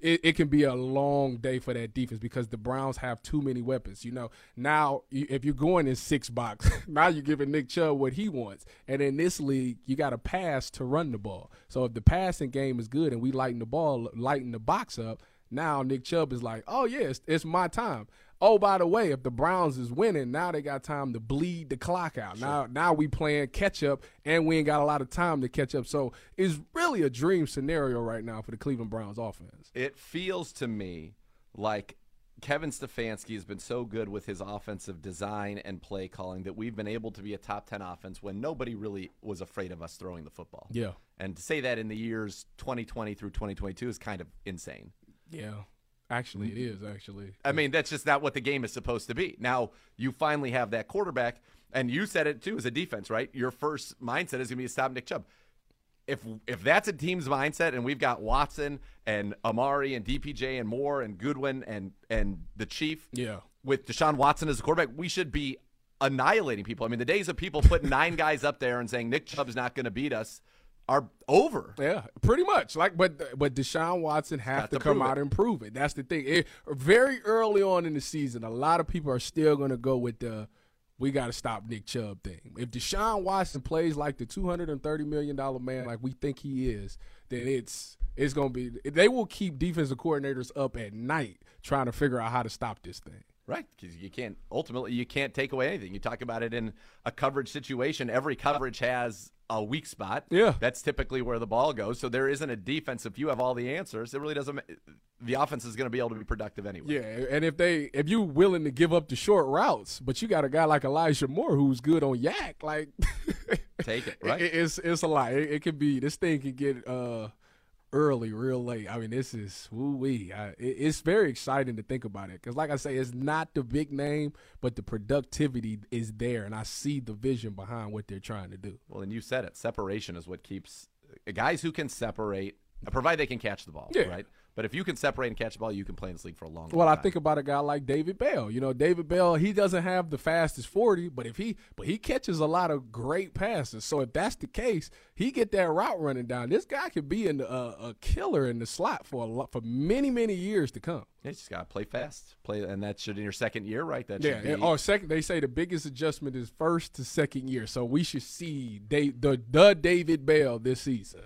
it, it, can be a long day for that defense because the Browns have too many weapons. You know, now if you're going in six box, now you're giving Nick Chubb what he wants. And in this league, you got to pass to run the ball. So if the passing game is good and we lighten the ball, lighten the box up, now Nick Chubb is like, oh yeah, it's, it's my time oh, by the way, if the Browns is winning, now they got time to bleed the clock out. Sure. Now, now we playing catch up, and we ain't got a lot of time to catch up. So it's really a dream scenario right now for the Cleveland Browns offense. It feels to me like Kevin Stefanski has been so good with his offensive design and play calling that we've been able to be a top 10 offense when nobody really was afraid of us throwing the football. Yeah. And to say that in the years 2020 through 2022 is kind of insane. Yeah. Actually, it mm-hmm. is actually. I mean, that's just not what the game is supposed to be. Now you finally have that quarterback, and you said it too as a defense, right? Your first mindset is going to be to stop Nick Chubb. If if that's a team's mindset, and we've got Watson and Amari and DPJ and Moore and Goodwin and and the Chief, yeah, with Deshaun Watson as a quarterback, we should be annihilating people. I mean, the days of people putting nine guys up there and saying Nick Chubb's not going to beat us are over. Yeah, pretty much. Like, but but Deshaun Watson has to, to come out it. and prove it. That's the thing. It, very early on in the season, a lot of people are still going to go with the we got to stop Nick Chubb thing. If Deshaun Watson plays like the two hundred and thirty million dollar man, like we think he is, then it's it's going to be. They will keep defensive coordinators up at night trying to figure out how to stop this thing. Right, because you can't ultimately you can't take away anything. You talk about it in a coverage situation. Every coverage has a weak spot. Yeah, that's typically where the ball goes. So there isn't a defense. If you have all the answers, it really doesn't. The offense is going to be able to be productive anyway. Yeah, and if they if you willing to give up the short routes, but you got a guy like Elijah Moore who's good on YAC, like take it. Right, it, it's it's a lot. It, it can be this thing can get. uh early, real late. I mean, this is woo wee. It's very exciting to think about it because, like I say, it's not the big name, but the productivity is there, and I see the vision behind what they're trying to do. Well, and you said it. Separation is what keeps guys who can separate, provide they can catch the ball. Yeah. Right. But if you can separate and catch the ball, you can play in this league for a long, long well, time. I think about a guy like David Bell. You know, David Bell, he doesn't have the fastest 40, but if he but he catches a lot of great passes. So if that's the case, he get that route running down. This guy could be in, uh, a killer in the slot for a lot, for many many years to come. Yeah, just got to play fast. Play and that should in your second year, right? That yeah. Be... Oh, second. They say the biggest adjustment is first to second year. So we should see the the David Bell this season.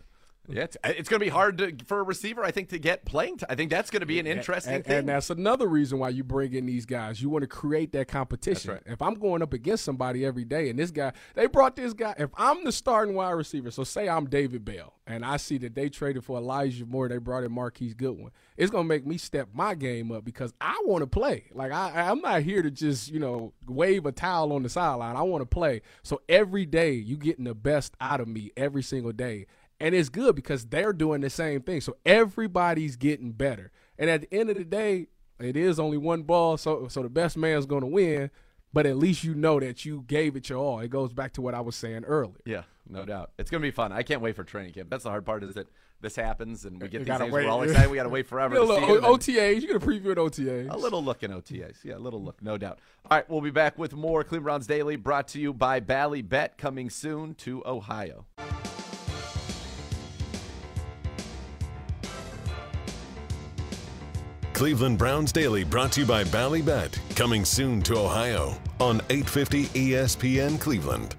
Yeah, it's, uh, it's going to be hard to, for a receiver, I think, to get playing. T- I think that's going to be an interesting and, thing. And that's another reason why you bring in these guys. You want to create that competition. Right. If I'm going up against somebody every day, and this guy, they brought this guy. If I'm the starting wide receiver, so say I'm David Bell, and I see that they traded for Elijah Moore, they brought in Marquise Goodwin. It's going to make me step my game up because I want to play. Like I, I'm not here to just you know wave a towel on the sideline. I want to play. So every day you getting the best out of me every single day. And it's good because they're doing the same thing. So everybody's getting better. And at the end of the day, it is only one ball, so so the best man's going to win. But at least you know that you gave it your all. It goes back to what I was saying earlier. Yeah, no doubt. It's going to be fun. I can't wait for training camp. That's the hard part is that this happens and we get these things. Wait. We're all excited. We got to wait forever. a little OTAs. You get a preview at OTAs. A little look in OTAs. Yeah, a little look, no doubt. All right, we'll be back with more Cleveland Browns Daily brought to you by Bally Bet coming soon to Ohio. Cleveland Browns Daily brought to you by Ballybet, coming soon to Ohio on 850 ESPN Cleveland.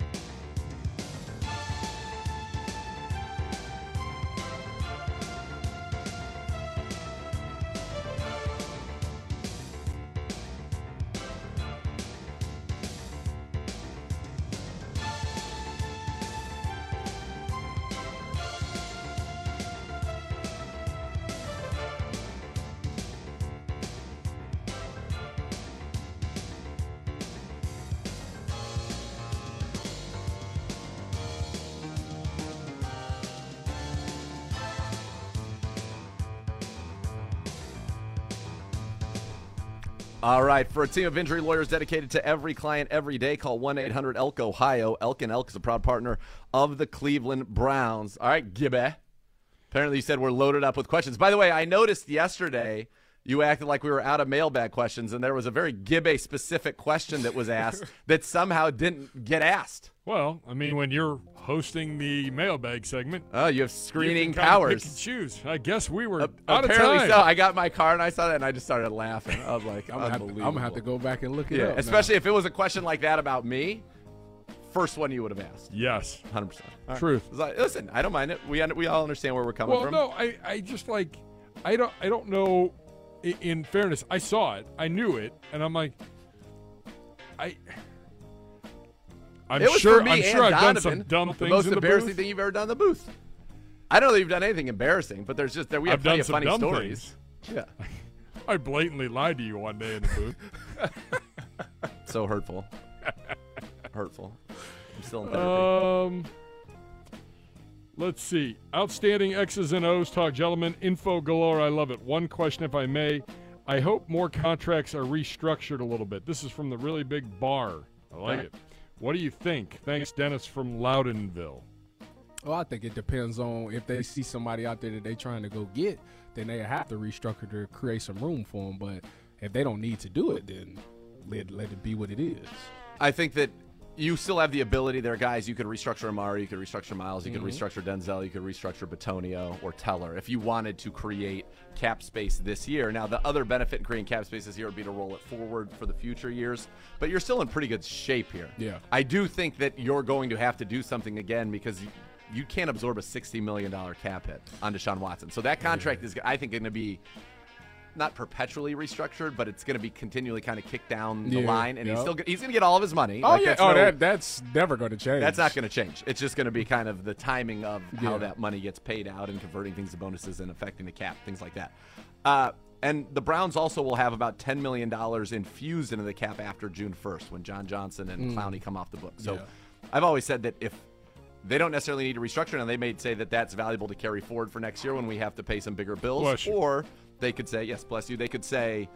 All right, for a team of injury lawyers dedicated to every client every day, call 1 800 ELK Ohio. Elk and Elk is a proud partner of the Cleveland Browns. All right, Gibbe. Apparently, you said we're loaded up with questions. By the way, I noticed yesterday you acted like we were out of mailbag questions, and there was a very Gibbe specific question that was asked that somehow didn't get asked. Well, I mean, when you're hosting the mailbag segment, Oh, you have screening you can kinda powers. Pick and choose. I guess we were A- out of apparently time. so. I got my car and I saw that and I just started laughing. I was like, I'm gonna, have to, I'm gonna have to go back and look it Yeah, up. now. especially if it was a question like that about me. First one you would have asked. Yes. 100%. All Truth. It's like, listen, I don't mind it. We we all understand where we're coming Well, from. Well, no, I, I just like, I don't, I don't know. In fairness, I saw it, I knew it, and I'm like, I. I'm sure. I'm sure I've done some dumb things. the things most in the embarrassing booth. thing you've ever done in the booth. I don't know that you've done anything embarrassing, but there's just there we have I've plenty done of some funny stories. Yeah, I blatantly lied to you one day in the booth. so hurtful, hurtful. I'm still in therapy. Um, let's see. Outstanding X's and O's talk, gentlemen. Info galore. I love it. One question, if I may. I hope more contracts are restructured a little bit. This is from the really big bar. I like it. What do you think? Thanks, Dennis from Loudonville. Well, oh, I think it depends on if they see somebody out there that they're trying to go get, then they have to restructure to create some room for them. But if they don't need to do it, then let, let it be what it is. I think that you still have the ability. There are guys you could restructure Amari, you could restructure Myles, you could Mm-hmm. restructure Denzel, you could restructure Bitonio or Teller if you wanted to create cap space this year. Now, the other benefit in creating cap space this year would be to roll it forward for the future years, but you're still in pretty good shape here. Yeah. I do think that you're going to have to do something again because. You, you can't absorb a $60 million cap hit on Deshaun Watson. So that contract is, I think, going to be not perpetually restructured, but it's going to be continually kind of kicked down the Yeah, line, and he's yep. still he's going to get all of his money. Oh Like, yeah, that's oh no- that that's never going to change. that's not going to change. It's just going to be kind of the timing of how Yeah. that money gets paid out and converting things to bonuses and affecting the cap, things like that. Uh, and the Browns also will have about $10 million infused into the cap after June 1st when John Johnson and Clowney come off the book. So Yeah. I've always said that if they don't necessarily need to restructure, and they may say that that's valuable to carry forward for next year when we have to pay some bigger bills. Or they could say, yes, bless you, they could say,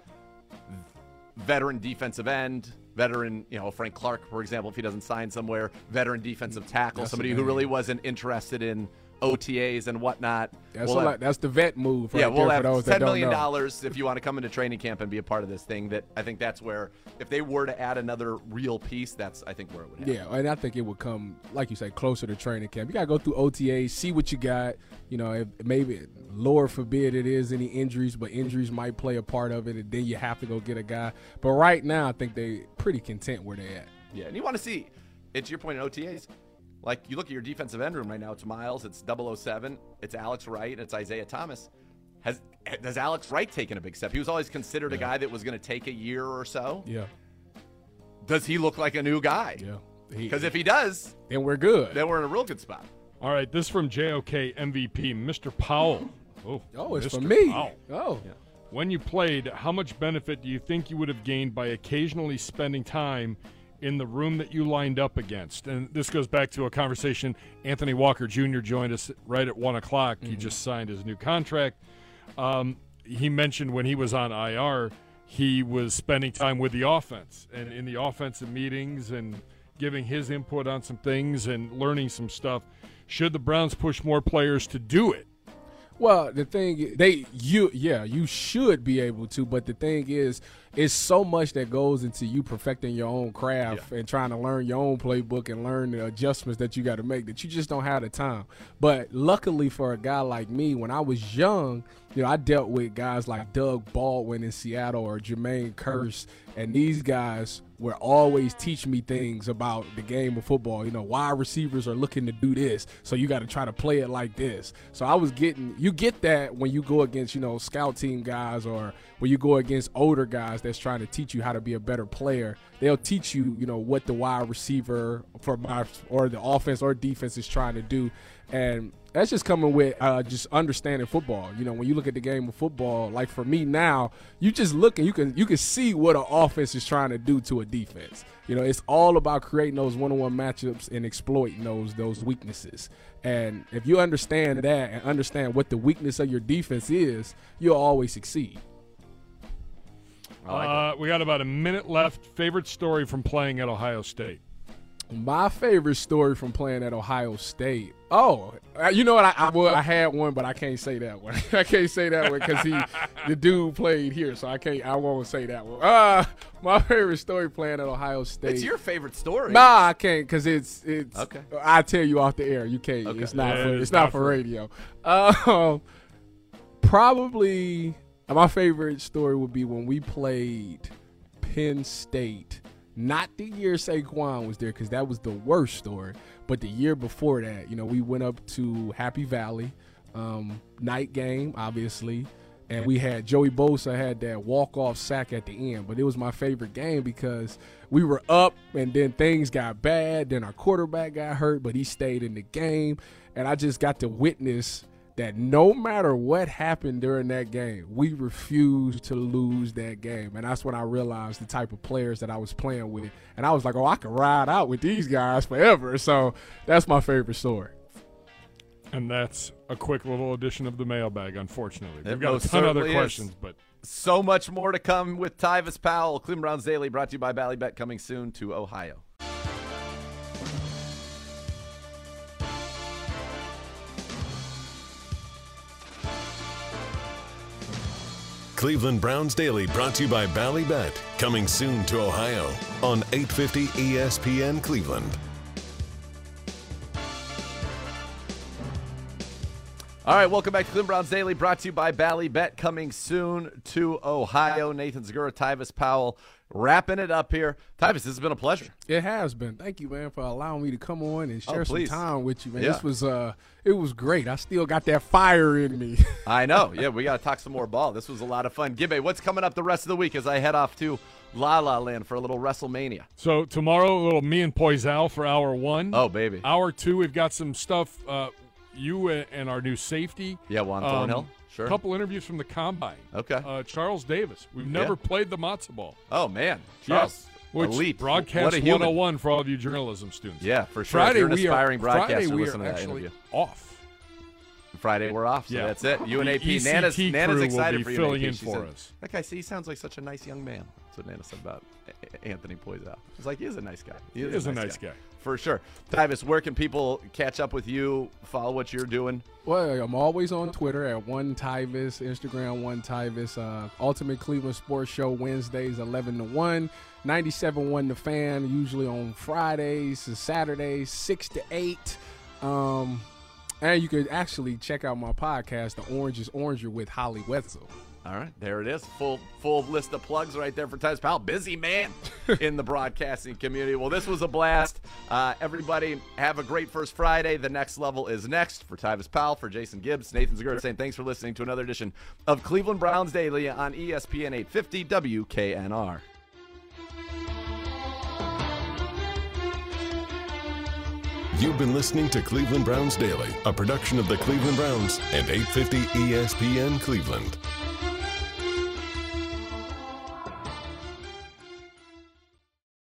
veteran defensive end, veteran, you know, Frank Clark, for example, if he doesn't sign somewhere, veteran defensive tackle, That's somebody who really wasn't interested in OTAs and whatnot. That's We'll have- that's the vet move. Right yeah, we'll have for those that ten don't million know. dollars if you want to come into training camp and be a part of this thing. That I think that's where, if they were to add another real piece, that's I think where it would happen. Yeah, and I think it would come, like you say, closer to training camp. You gotta go through OTAs, see what you got. You know, if maybe Lord forbid it is any injuries, but injuries might play a part of it, and then you have to go get a guy. But right now, I think they pretty content where they're at. Yeah, and you want to see, it's your point in OTAs. Like you look at your defensive end room right now. It's Myles. It's 007. It's Alex Wright. It's Isaiah Thomas. Has has Alex Wright taken a big step? He was always considered a guy that was going to take a year or so. Yeah, Does he look like a new guy? yeah. Because if he does, then we're good. then we're in a real good spot. All right, this from JOK MVP, Mr. Powell. Oh, oh, it's Mr. for me. Powell. Oh, When you played, how much benefit do you think you would have gained by occasionally spending time in the room that you lined up against? And this goes back to a conversation. Anthony Walker Jr. joined us right at one o'clock. He just signed his new contract. Um, he mentioned when he was on IR, he was spending time with the offense and in the offensive meetings and giving his input on some things and learning some stuff. Should the Browns push more players to do it? Well, the thing they you yeah you should be able to, but the thing is, it's so much that goes into you perfecting your own craft and trying to learn your own playbook and learn the adjustments that you got to make that you just don't have the time. But luckily for a guy like me, when I was young, you know, I dealt with guys like Doug Baldwin in Seattle or Jermaine uh-huh. Kearse, and these guys were always teach me things about the game of football. You know, why receivers are looking to do this, so you got to try to play it like this. So I was getting, you get that when you go against, you know, scout team guys or when you go against older guys that's trying to teach you how to be a better player. They'll teach you, you know, what the wide receiver for my or the offense or defense is trying to do, and that's just coming with uh, just understanding football. You know, when you look at the game of football, like for me now, you just look and you can you can see what an offense is trying to do to a defense. You know, it's all about creating those one-on-one matchups and exploiting those those weaknesses. And if you understand that and understand what the weakness of your defense is, you'll always succeed. I like uh, Uh, we got about a minute left. Favorite story from playing at Ohio State? My favorite story from playing at Ohio State. Oh, uh, you know what? I, I, well, I had one, but I can't say that one. I can't say that one because he, the dude played here, so I can't. I won't say that one. Uh, my favorite story playing at Ohio State. It's your favorite story. Nah, I can't because it's it's. Okay. I tell you off the air. You can't. Okay. It's not. Yeah, for, it's it's not, not for for- radio. Um, probably my favorite story would be when we played Penn State. Not the year Saquon was there because that was the worst story, but the year before that, you know, we went up to Happy Valley, um, night game, obviously, and we had Joey Bosa had that walk off sack at the end. But it was my favorite game because we were up and then things got bad. Then our quarterback got hurt, but he stayed in the game, and I just got to witness that no matter what happened during that game, we refused to lose that game. And that's when I realized the type of players that I was playing with. And I was like, oh, I can ride out with these guys forever. So that's my favorite story. And that's a quick little addition of the mailbag, unfortunately. It We've got a most ton of other certainly is. questions, but So much more to come with Tyvis Powell. Cleveland Browns Daily brought to you by Ballybet coming soon to Ohio. Cleveland Browns Daily brought to you by Ballybet. Coming soon to Ohio on 850 ESPN Cleveland. All right, welcome back to Cleveland Browns Daily, brought to you by Ballybet, coming soon to Ohio. Nathan Zegura, Tyvis Powell, wrapping it up here. Tyvis, this has been a pleasure. It has been. Thank you, man, for allowing me to come on and share some time with you, man. Yeah. This was uh it was great. I still got that fire in me. I know. Yeah, we got to talk some more ball. This was a lot of fun. Gibbe, what's coming up the rest of the week as I head off to La La Land for a little WrestleMania? so tomorrow, a little me and Poisal for hour one. Oh, baby. Hour two, we've got some stuff. Uh, you and our new safety. Yeah, Juan Thornhill. Sure. A couple interviews from the combine. Okay. Uh, Charles Davis. We've never played the matzo ball. Oh, man. Charles, Which elite. broadcast what a human. 101 for all of you journalism students. Yeah, for sure. Friday if you're an we aspiring are, Friday broadcaster, we listen are to that actually interview. off. Friday we're off, so Yeah. that's it. UNAP. Nana's, Nana's excited for you. filling UNAP. in She for said, us. That guy, see, he sounds like such a nice young man. That's what Nana said about A- A- Anthony Poisal. She's like, he is a nice guy. He is, is a nice guy. For sure. Tyvis, where can people catch up with you, follow what you're doing? Well, I'm always on Twitter at one Tyvis, Instagram one Tyvis, uh, Ultimate Cleveland Sports Show Wednesdays 11 to 1, 97 1 the fan, usually on Fridays and Saturdays 6 to 8. Um, and you could actually check out my podcast, The Orange is Oranger with Holly Wetzel. All right, there it is. Full full list of plugs right there for Tyvis Powell. Busy man in the broadcasting community. Well, this was a blast. Uh, everybody, have a great first Friday. The next level is next for Tyvis Powell, for Jason Gibbs, Nathan Zegura saying thanks for listening to another edition of Cleveland Browns Daily on ESPN 850 WKNR. You've been listening to Cleveland Browns Daily, a production of the Cleveland Browns and 850 ESPN Cleveland.